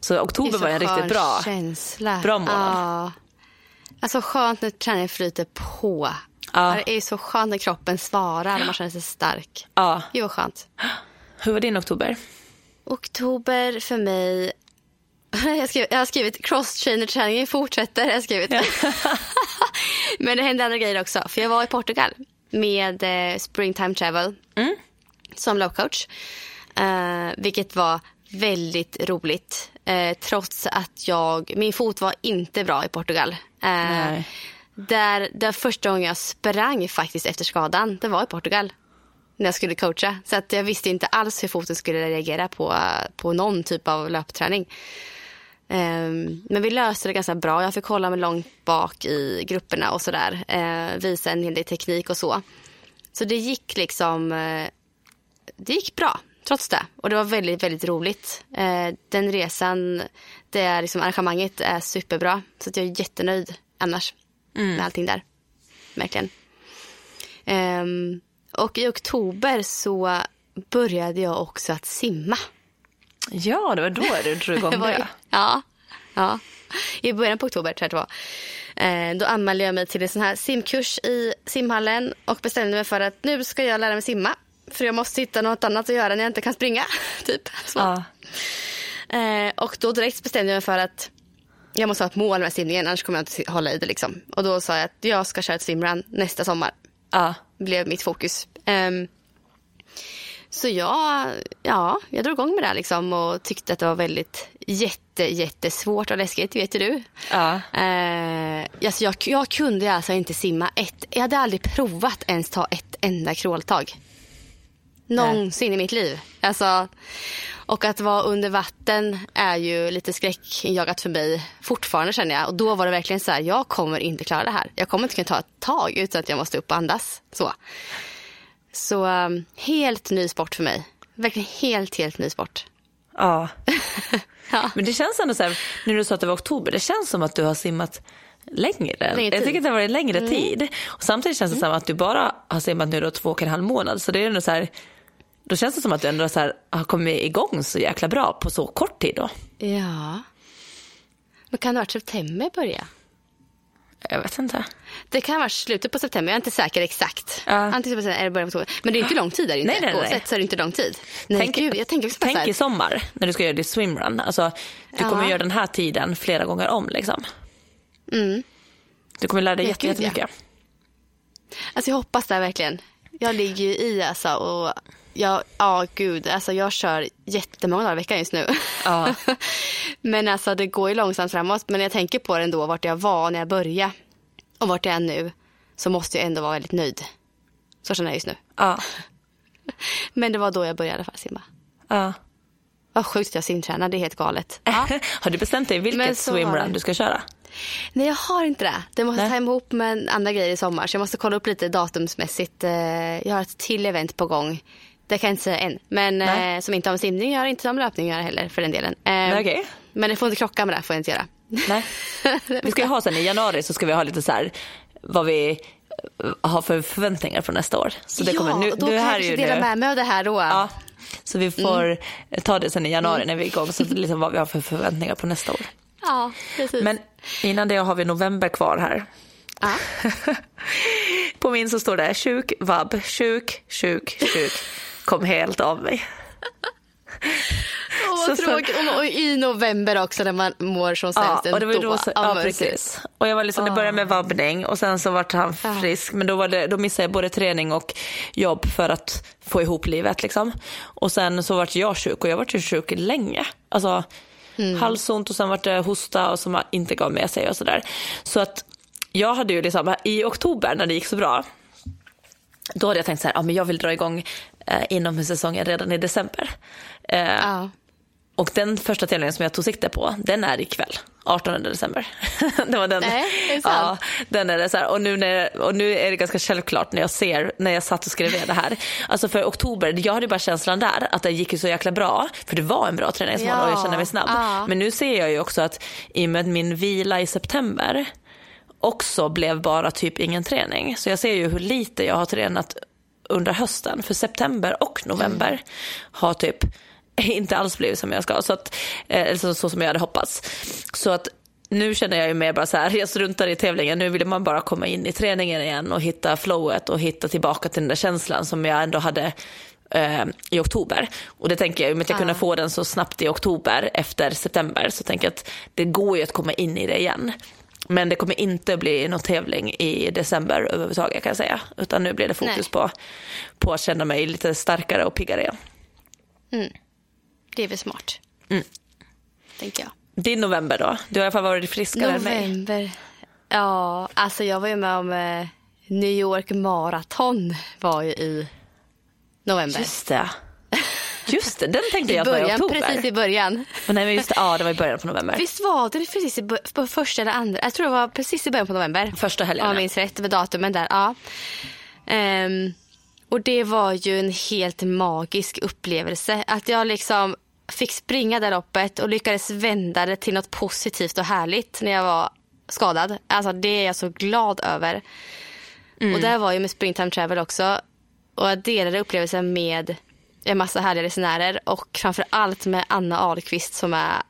Så oktober var en riktigt bra. känsla. bra månad. Ja. Alltså skönt när träningen flyter på. Ja. Det är så skönt när kroppen svarar och man känner sig stark. Ja. Gud vad skönt. Hur var din oktober? Oktober för mig... <laughs> Jag, har skrivit- jag har skrivit cross-trainer-träningen fortsätter. Jag har skrivit. <laughs> Men det hände andra grejer också. För jag var i Portugal med eh, Springtime Travel Mm. som love. Eh, vilket var väldigt roligt. Eh, trots att jag, min fot var inte bra i Portugal. Eh, där, där första gången jag sprang faktiskt efter skadan, det var i Portugal. När jag skulle coacha. Så att jag visste inte alls hur foten skulle reagera på, på någon typ av löpträning. Ehm, men vi löste det ganska bra. Jag fick hålla mig långt bak i grupperna och sådär. Uh, visa en hel del teknik och så. Så det gick liksom, eh, det gick bra trots det. Och det var väldigt, väldigt roligt. Eh, den resan, det är liksom, arrangemanget är superbra. Så att jag är jättenöjd annars med allting där. Verkligen. Ehm, och i oktober så började jag också att simma. Ja, det var då du drog <laughs> igång Det det. Ja, ja. I början på oktober tror jag det var. Eh, då anmälde jag mig till en sån här simkurs i simhallen och bestämde mig för att nu ska jag lära mig simma. För jag måste hitta något annat att göra när jag inte kan springa. <laughs> typ. Så. Ja. Eh, och då direkt bestämde jag mig för att jag måste ha ett mål med simningen annars kommer jag inte hålla i det. Liksom. Och då sa jag att jag ska köra ett simrun nästa sommar. Ja. blev mitt fokus. Ehm, så jag, ja, jag drog igång med det här liksom och tyckte att det var väldigt jätte, jättesvårt och läskigt, vet ju du. Ja. Eh, alltså jag, jag kunde alltså inte simma ett, jag hade aldrig provat ens ta ett enda crawltag. Någonsin i mitt liv. Alltså, och att vara under vatten är ju lite skräckjagat för mig fortfarande känner jag. Och då var det verkligen så här, jag kommer inte klara det här. Jag kommer inte kunna ta ett tag utan att jag måste upp och andas. Så, så um, helt ny sport för mig. Verkligen helt, helt ny sport. Ja. <laughs> Ja. Men det känns ändå så här, när du sa att det var oktober, det känns som att du har simmat längre. Längre jag tycker att det har varit längre tid. Och samtidigt känns det som att du bara har simmat nu då två och en halv månad. Så det är ändå så här, då känns det som att du ändå så här, har kommit igång så jäkla bra på så kort tid då. Ja. Men kan det ha varit september börja? Jag vet inte. Det kan varit slutet på september, jag är inte säker exakt. Ja. Antingen är det början på oktober. Men det är inte lång tid där inte. Nej, nej, nej. Oavsett så är det inte lång tid. Nej, Tänk- gud, jag tänker också Tänk här. i sommar när du ska göra ditt swimrun. Alltså, du Ja. kommer göra den här tiden flera gånger om. Liksom. Mm. Du kommer lära dig Ja, jätte- gud, jättemycket. Alltså jag hoppas det verkligen. Jag ligger ju i alltså och ja gud, alltså jag kör jättemånga dagar i veckan just nu. Ja. <laughs> men alltså det går ju långsamt framåt. Men när jag tänker på det ändå, vart jag var när jag började och vart jag är nu, så måste jag ändå vara väldigt nöjd. Så känner jag just nu. Ja. <laughs> Men det var då jag började fall simma. Ja. Vad sjukt att jag simtränar, det är helt galet. <laughs> Har du bestämt dig vilket swimrun du ska köra? Nej, jag har inte det. Det måste Nej. ta ihop med andra grejer i sommar. Så jag måste kolla upp lite datumsmässigt. Eh, Jag har ett till event på gång. Det kan jag inte säga än. Men eh, som inte har med simning göra, inte som löpning att göra heller för den delen. Eh, okej. Men det får inte krocka med det, får jag inte göra. Nej. <laughs> Vi ska ha sen i januari så ska vi ha lite så här vad vi eh, har för förväntningar på nästa år. Så det kommer, nu, då du kan jag dela nu. med mig av det här då. Ja, så vi får Mm. ta det sen i januari när vi är igång. Så liksom vad vi har för förväntningar på nästa år. Ja, precis. Men innan det har vi november kvar här. ja. <laughs> På min så står det sjuk, vabb, sjuk, sjuk, sjuk. Kom helt av mig. Så- vad så- tråkigt. Och, och i november också när man mår som Ja, sämst. och det var då, så, ja, precis. Och jag var liksom, det började med vabbning och sen så vart han frisk. Men då, var det, då missade jag både träning och jobb för att få ihop livet liksom. Och sen så vart jag sjuk och jag vart ju sjuk länge. Alltså halsont och sen vart det hosta och som inte gav med sig och sådär. Så att jag hade ju liksom, i oktober när det gick så bra, då hade jag tänkt så här, ja men jag vill dra igång eh, inom säsongen redan i december. Eh, Ja. och den första tävlingen som jag tog sikte på, den är ikväll. 18 december. <laughs> det var den. Nej, det ja, den är det så här. Och nu, när, och nu är det ganska självklart när jag ser, när jag satt och skrev ner det här. Alltså för oktober, jag hade bara känslan där att det gick så jäkla bra. För det var en bra träningsmånad och jag Ja, kände mig snabb. ja. Men nu ser jag ju också att i och med min vila i september också blev bara typ ingen träning. Så jag ser ju hur lite jag har tränat under hösten. För september och november har typ <laughs> inte alls blivit som jag ska. Så, att, eh, så, så som jag hade hoppats. Så att nu känner jag ju mer bara så här, <laughs> jag struntar i tävlingen. Nu vill man bara komma in i träningen igen och hitta flowet och hitta tillbaka till den där känslan som jag ändå hade eh, i oktober. Och det tänker jag, om jag Ja. kunde få den så snabbt i oktober efter september så tänker jag att det går ju att komma in i det igen. Men det kommer inte bli någon tävling i december överhuvudtaget kan jag säga. Utan nu blir det fokus Nej. på, på att känna mig lite starkare och piggare igen. Det är väl smart. Mm. Tänker jag. Din november då? Du har i alla fall varit friskare än mig. November. Ja, alltså jag var ju med om eh, New York Marathon var ju i november. Just det. Just det, den tänkte I jag att var i början, oktober. precis i början. Men nej, men just ja, det var i början på november. Visst var det precis i på första eller andra? Jag tror det var precis i början på november. Första helgen, Om ja. jag minns rätt med datumen där. Ja. Ehm, och det var ju en helt magisk upplevelse. Att jag liksom fick springa det loppet och lyckades vända det till något positivt och härligt när jag var skadad. Alltså det är jag så glad över. Och där var jag med Springtime Travel också. Och jag delade upplevelsen med en massa härliga resenärer och framför allt med Anna Ahlqvist som är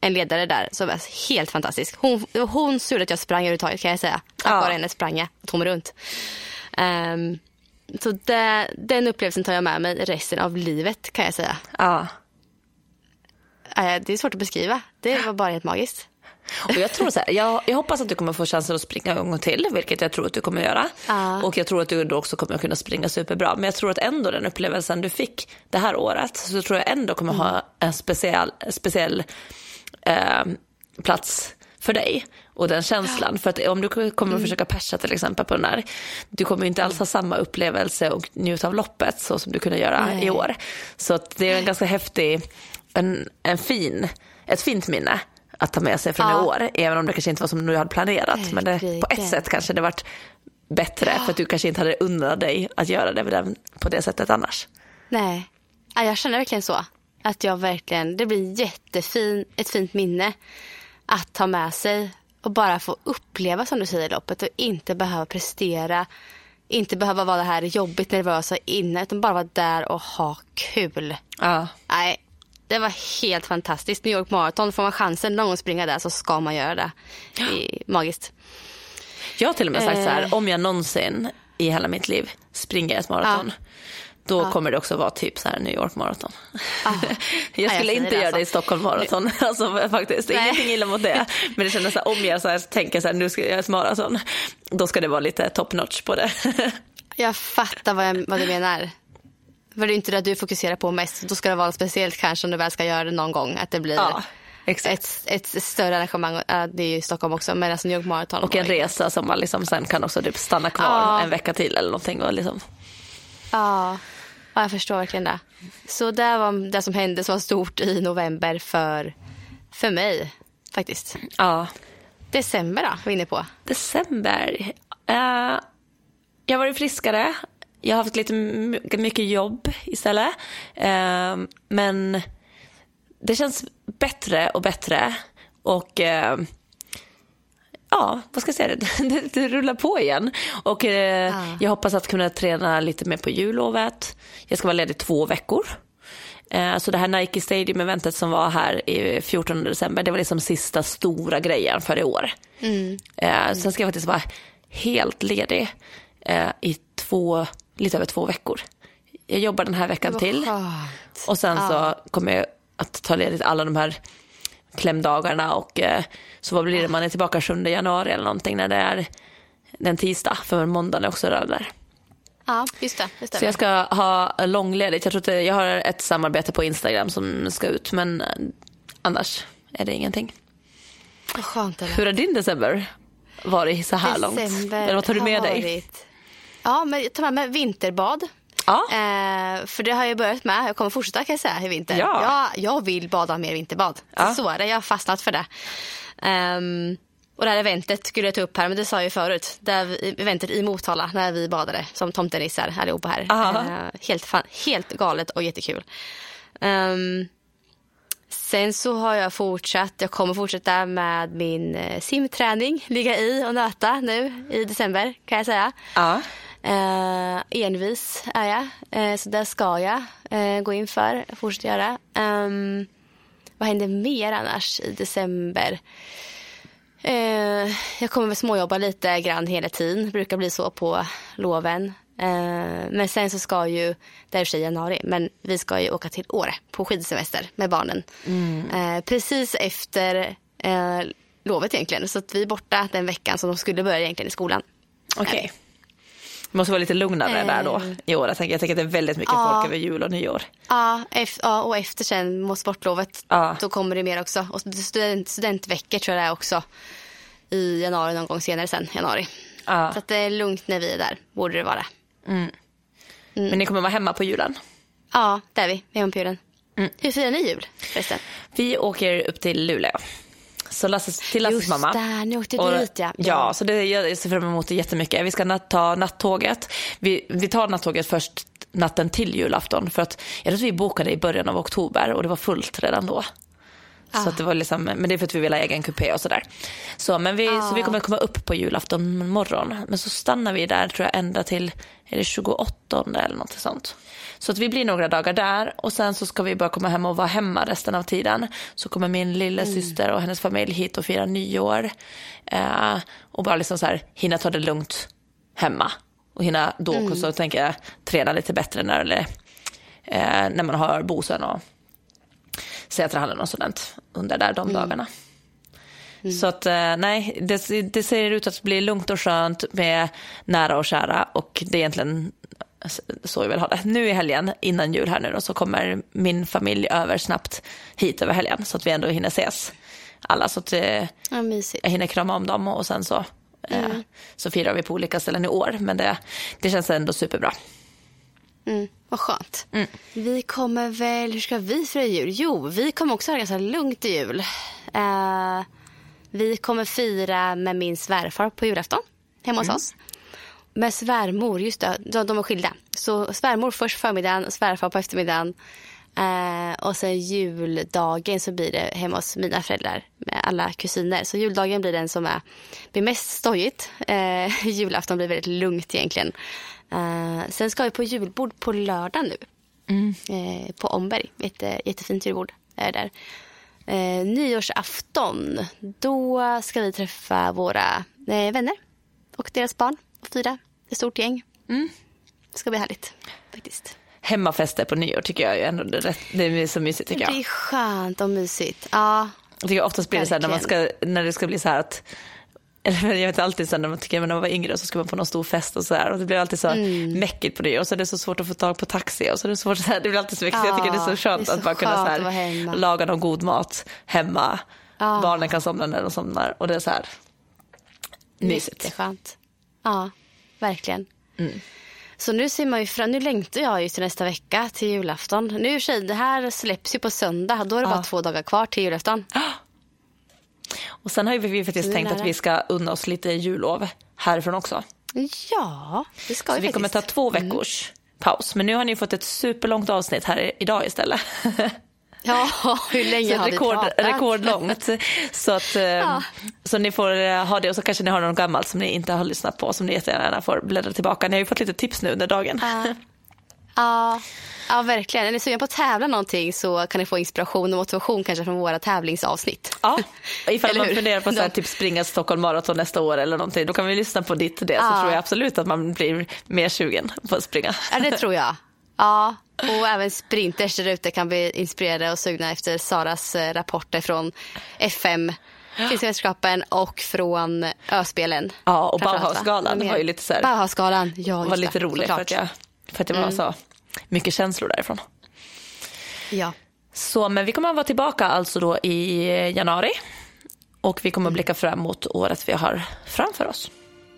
en ledare där som är helt fantastisk. Hon, hon såg att jag sprang överhuvudtaget kan jag säga. Tack Ja. vare henne sprang jag tom runt. Ehm, så det, den upplevelsen tar jag med mig resten av livet kan jag säga. Ja. Eh, det är svårt att beskriva. Det var bara helt magiskt. Och jag, tror så här, jag, jag hoppas att du kommer få chansen att springa en gång till, vilket jag tror att du kommer göra. Ja. Och jag tror att du då också kommer kunna springa superbra. Men jag tror att ändå den upplevelsen du fick det här året, så tror jag ändå kommer ha en speciell, speciell eh, plats för dig. Och den känslan. För att om du kommer att försöka persa till exempel på den där, du kommer inte alls ha samma upplevelse och njuta av loppet så som du kunde göra Nej. i år. Så det är en ganska häftig, en, en fin, ett fint minne att ta med sig från Ja. i år. Även om det kanske inte var som du hade planerat. Men det, på ett sätt kanske det varit bättre för att du kanske inte hade unnat dig att göra det på det sättet annars. Nej, ja, jag känner verkligen så. Att jag verkligen, det blir jättefin, ett fint minne att ta med sig och bara få uppleva som du säger loppet och inte behöva prestera, inte behöva vara det här jobbigt nervösa inne utan bara vara där och ha kul. Ja. Nej, det var helt fantastiskt. New York Marathon, får man chansen någon gång att springa där så ska man göra det. Är magiskt. Jag har till och med sagt så Eh. här, om jag någonsin i hela mitt liv springer ett maraton, då kommer det också vara typ så här New York maraton. <laughs> jag jag skulle säger inte det göra alltså. det i Stockholm maraton, <laughs> alltså faktiskt. Nej. Ingenting illa mot det. <laughs> Men det kändes så här, om jag så här, tänker så här, nu ska jag göra ett maraton, då ska det vara lite top notch på det. Jag fattar vad, jag, vad du menar. För det är inte det du fokuserar på mest. Då ska det vara speciellt kanske om du väl ska göra det någon gång. Att det blir Ja, ett, ett större arrangemang. Det är ju Stockholm också. Men alltså New York Marathon. Och en var resa som man liksom sen kan också typ stanna kvar Ja. en vecka till eller någonting. Och liksom. Ja, ja, jag förstår verkligen det. Så det var det som hände som var stort i november för, för mig faktiskt. Ja. December då, var vi inne på. December. Eh, jag varit friskare. Jag har haft lite my- mycket jobb istället. Eh, men det känns bättre och bättre. Och eh, ja, vad ska jag säga, det, <laughs> det, det rullar på igen. Och eh, jag hoppas att kunna träna lite mer på jullovet. Jag ska vara ledig två veckor. Eh, Så det här Nike Stadium-eventet som var här i 14 december, det var liksom sista stora grejen för i år. Eh, Sen ska jag faktiskt vara helt ledig eh, i två, lite över två veckor. Jag jobbar den här veckan till Skönt. och sen så kommer jag att ta ledigt alla de här klämdagarna och eh, så vad blir det, man är tillbaka 7 januari eller någonting när det är en tisdag, för måndagen är också där. Ja, just det. Just det. Så jag ska ha långledigt. Jag, tror att jag har ett samarbete på Instagram som ska ut men eh, annars är det ingenting. Vad skönt det Hur har din december varit så här långt? Eller vad tar du med dig? varit- Ja, men tar med mig vinterbad. Ja. Eh, för det har jag börjat med. Jag kommer fortsätta kan jag säga i vinter. Ja. Jag, jag vill bada mer vinterbad. Ja. Så är det. Jag har fastnat för det. Ehm, och det här eventet skulle jag ta upp här, men det sa jag ju förut. Det här eventet i Motala när vi badade som tomtenissar allihopa här. Eh, helt, fan, helt galet och jättekul. Ehm, sen så har jag fortsatt, jag kommer fortsätta med min eh, simträning, ligga i och nöta nu i december kan jag säga. Ja. Eh, envis är jag, eh, så där ska jag eh, gå in för, fortsätta göra. Ehm, vad händer mer annars i december? Eh, jag kommer väl småjobba lite grann hela tiden, brukar bli så på loven. Eh, men sen så ska ju, det är i och januari, men vi ska ju åka till Åre på skidsemester med barnen. Eh, precis efter lovet egentligen, så att vi är borta den veckan som de skulle börja egentligen i skolan. Okej. Det måste vara lite lugnare Eh. där då i år. Jag tänker, jag tänker att det är väldigt mycket Ja. folk över jul och nyår. Ja, ef- ja, och efter sen mot sportlovet, Ja. då kommer det mer också. Och student, studentveckor tror jag det är också i januari någon gång senare sen, januari. Ja. Så att det är lugnt när vi är där, borde det vara. Mm. Men ni kommer vara hemma på julen. Ja, där är vi, hemma på julen. Mm. Hur firar ni jul förresten? Vi åker upp till Luleå. Så Lasses, till Lasses Just mamma. där, ni åkte Och- dit ja. Ja, så det, jag ser fram emot det jättemycket. Vi ska ta nattåget. Vi, vi tar nattåget först natten till julafton. För att jag tror att vi bokade i början av oktober och det var fullt redan då. Så Ah. det var liksom, men det är för att vi vill ha egen kupé och sådär. Så, men vi, så vi Ah. kommer komma upp på julafton morgon. Men så stannar vi där tror jag ända till är det 28 eller något sånt. Så att vi blir några dagar där och sen så ska vi bara komma hem och vara hemma resten av tiden. Så kommer min lilla Mm. syster och hennes familj hit och fira nyår. Eh, och bara liksom så här hinna ta det lugnt hemma. Och hinna då Mm. också tänker jag träna lite bättre när, eller, eh, när man har Bosön och Sätrahallen och sådant under där de dagarna. Så att eh, nej, det, det ser ut att bli lugnt och skönt med nära och kära och det är egentligen så vi vill ha det. Nu i helgen, innan jul här nu då, så kommer min familj över snabbt hit över helgen så att vi ändå hinner ses alla. Så att eh, Ja, jag hinner krama om dem och sen så, eh, så firar vi på olika ställen i år. Men det, det känns ändå superbra. Mm, vad skönt. Mm. Vi kommer väl, hur ska vi fira jul? Jo, vi kommer också ha ganska lugnt i jul. Eh, vi kommer fira med min svärfar på julafton hemma hos oss. Med svärmor, just det, de, de är skilda. Så svärmor först förmiddagen, svärfar på eftermiddagen. Eh, och sen juldagen så blir det hemma hos mina föräldrar med alla kusiner. Så juldagen blir den som är, blir mest stojigt. Eh, <laughs> julafton blir väldigt lugnt egentligen. Eh, sen ska vi på julbord på lördag nu. Eh, på Omberg. Jätte, jättefint julbord är där. Eh, nyårsafton, då ska vi träffa våra eh, vänner och deras barn och fira ett stort gäng. Det ska bli härligt faktiskt. Hemmafester på nyår tycker jag ju ändå det det är så mysigt tycker Det jag. är skönt och mysigt. Ja, Jag tycker oftast blir det så här när, man ska, när det ska bli så här att eller <laughs> jag vet alltid här när man tycker när man var yngre så ska man på någon stor fest och så här och det blir alltid så Mm. mäckigt på det och så är det så svårt att få tag på taxi och så är det svårt så här, det blir alltid så mycket så jag tycker det är så Ja, skönt det är så att bara kunna så här, laga någon god mat hemma. Barnen kan somna när de somnar och det är så här mysigt. jätteskönt. Ja, verkligen. Så nu ser man ju fram, nu längtar jag ju till nästa vecka till julafton. Nu sig, det här släpps ju på söndag. Då är det bara två dagar kvar till julafton. <gasps> Och sen har vi faktiskt tänkt att vi ska unna oss lite jullov härifrån också. Ja, det ska Så vi vi kommer ta två veckors paus. Men nu har ni fått ett superlångt avsnitt här idag istället. <laughs> <laughs> Ja, hur länge Så har vi rekord, pratat? rekordlångt. Så, att, <laughs> eh, så ni får eh, ha det och så kanske ni har något gammalt som ni inte har lyssnat på som ni jättegärna får bläddra tillbaka. Ni har ju fått lite tips nu under dagen. Ja, <laughs> ja, verkligen. Är ni sugen på att tävla någonting så kan ni få inspiration och motivation kanske från våra tävlingsavsnitt. Ja, ifall man funderar på så De- typ springa Stockholm Marathon nästa år eller någonting, då kan vi lyssna på ditt det så Ja. tror jag absolut att man blir mer sugen på att springa. Ja, det tror jag. Ja, och även sprinters där ute kan bli inspirerade och sugna efter Saras eh, rapporter från FM, Finska mästerskapen och från Öspelen. Ja, och? Bauhausgalan var ju lite så här- Bauhausgalan, ja var lite det, roligt för såklart. Mm. att, jag, för att det var så mycket känslor därifrån. Ja. Så, men vi kommer att vara tillbaka alltså då i januari. Och vi kommer att blicka fram mot året vi har framför oss.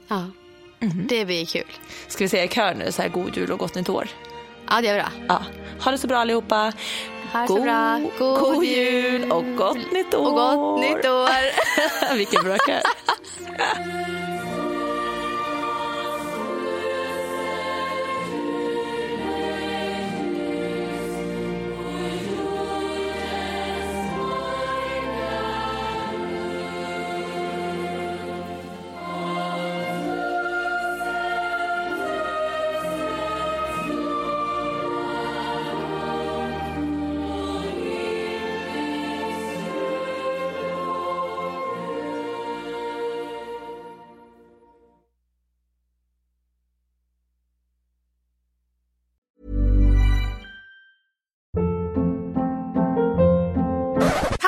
ja. Mhm. Det blir kul. Ska vi säga i kör nu, så här god jul och gott nytt år? Ja, det gör vi då. Ja. Ha det så bra allihopa. Ha så bra. God, God god jul och gott nytt år. Och gott nytt år. <laughs> Vilken bra kör. <laughs>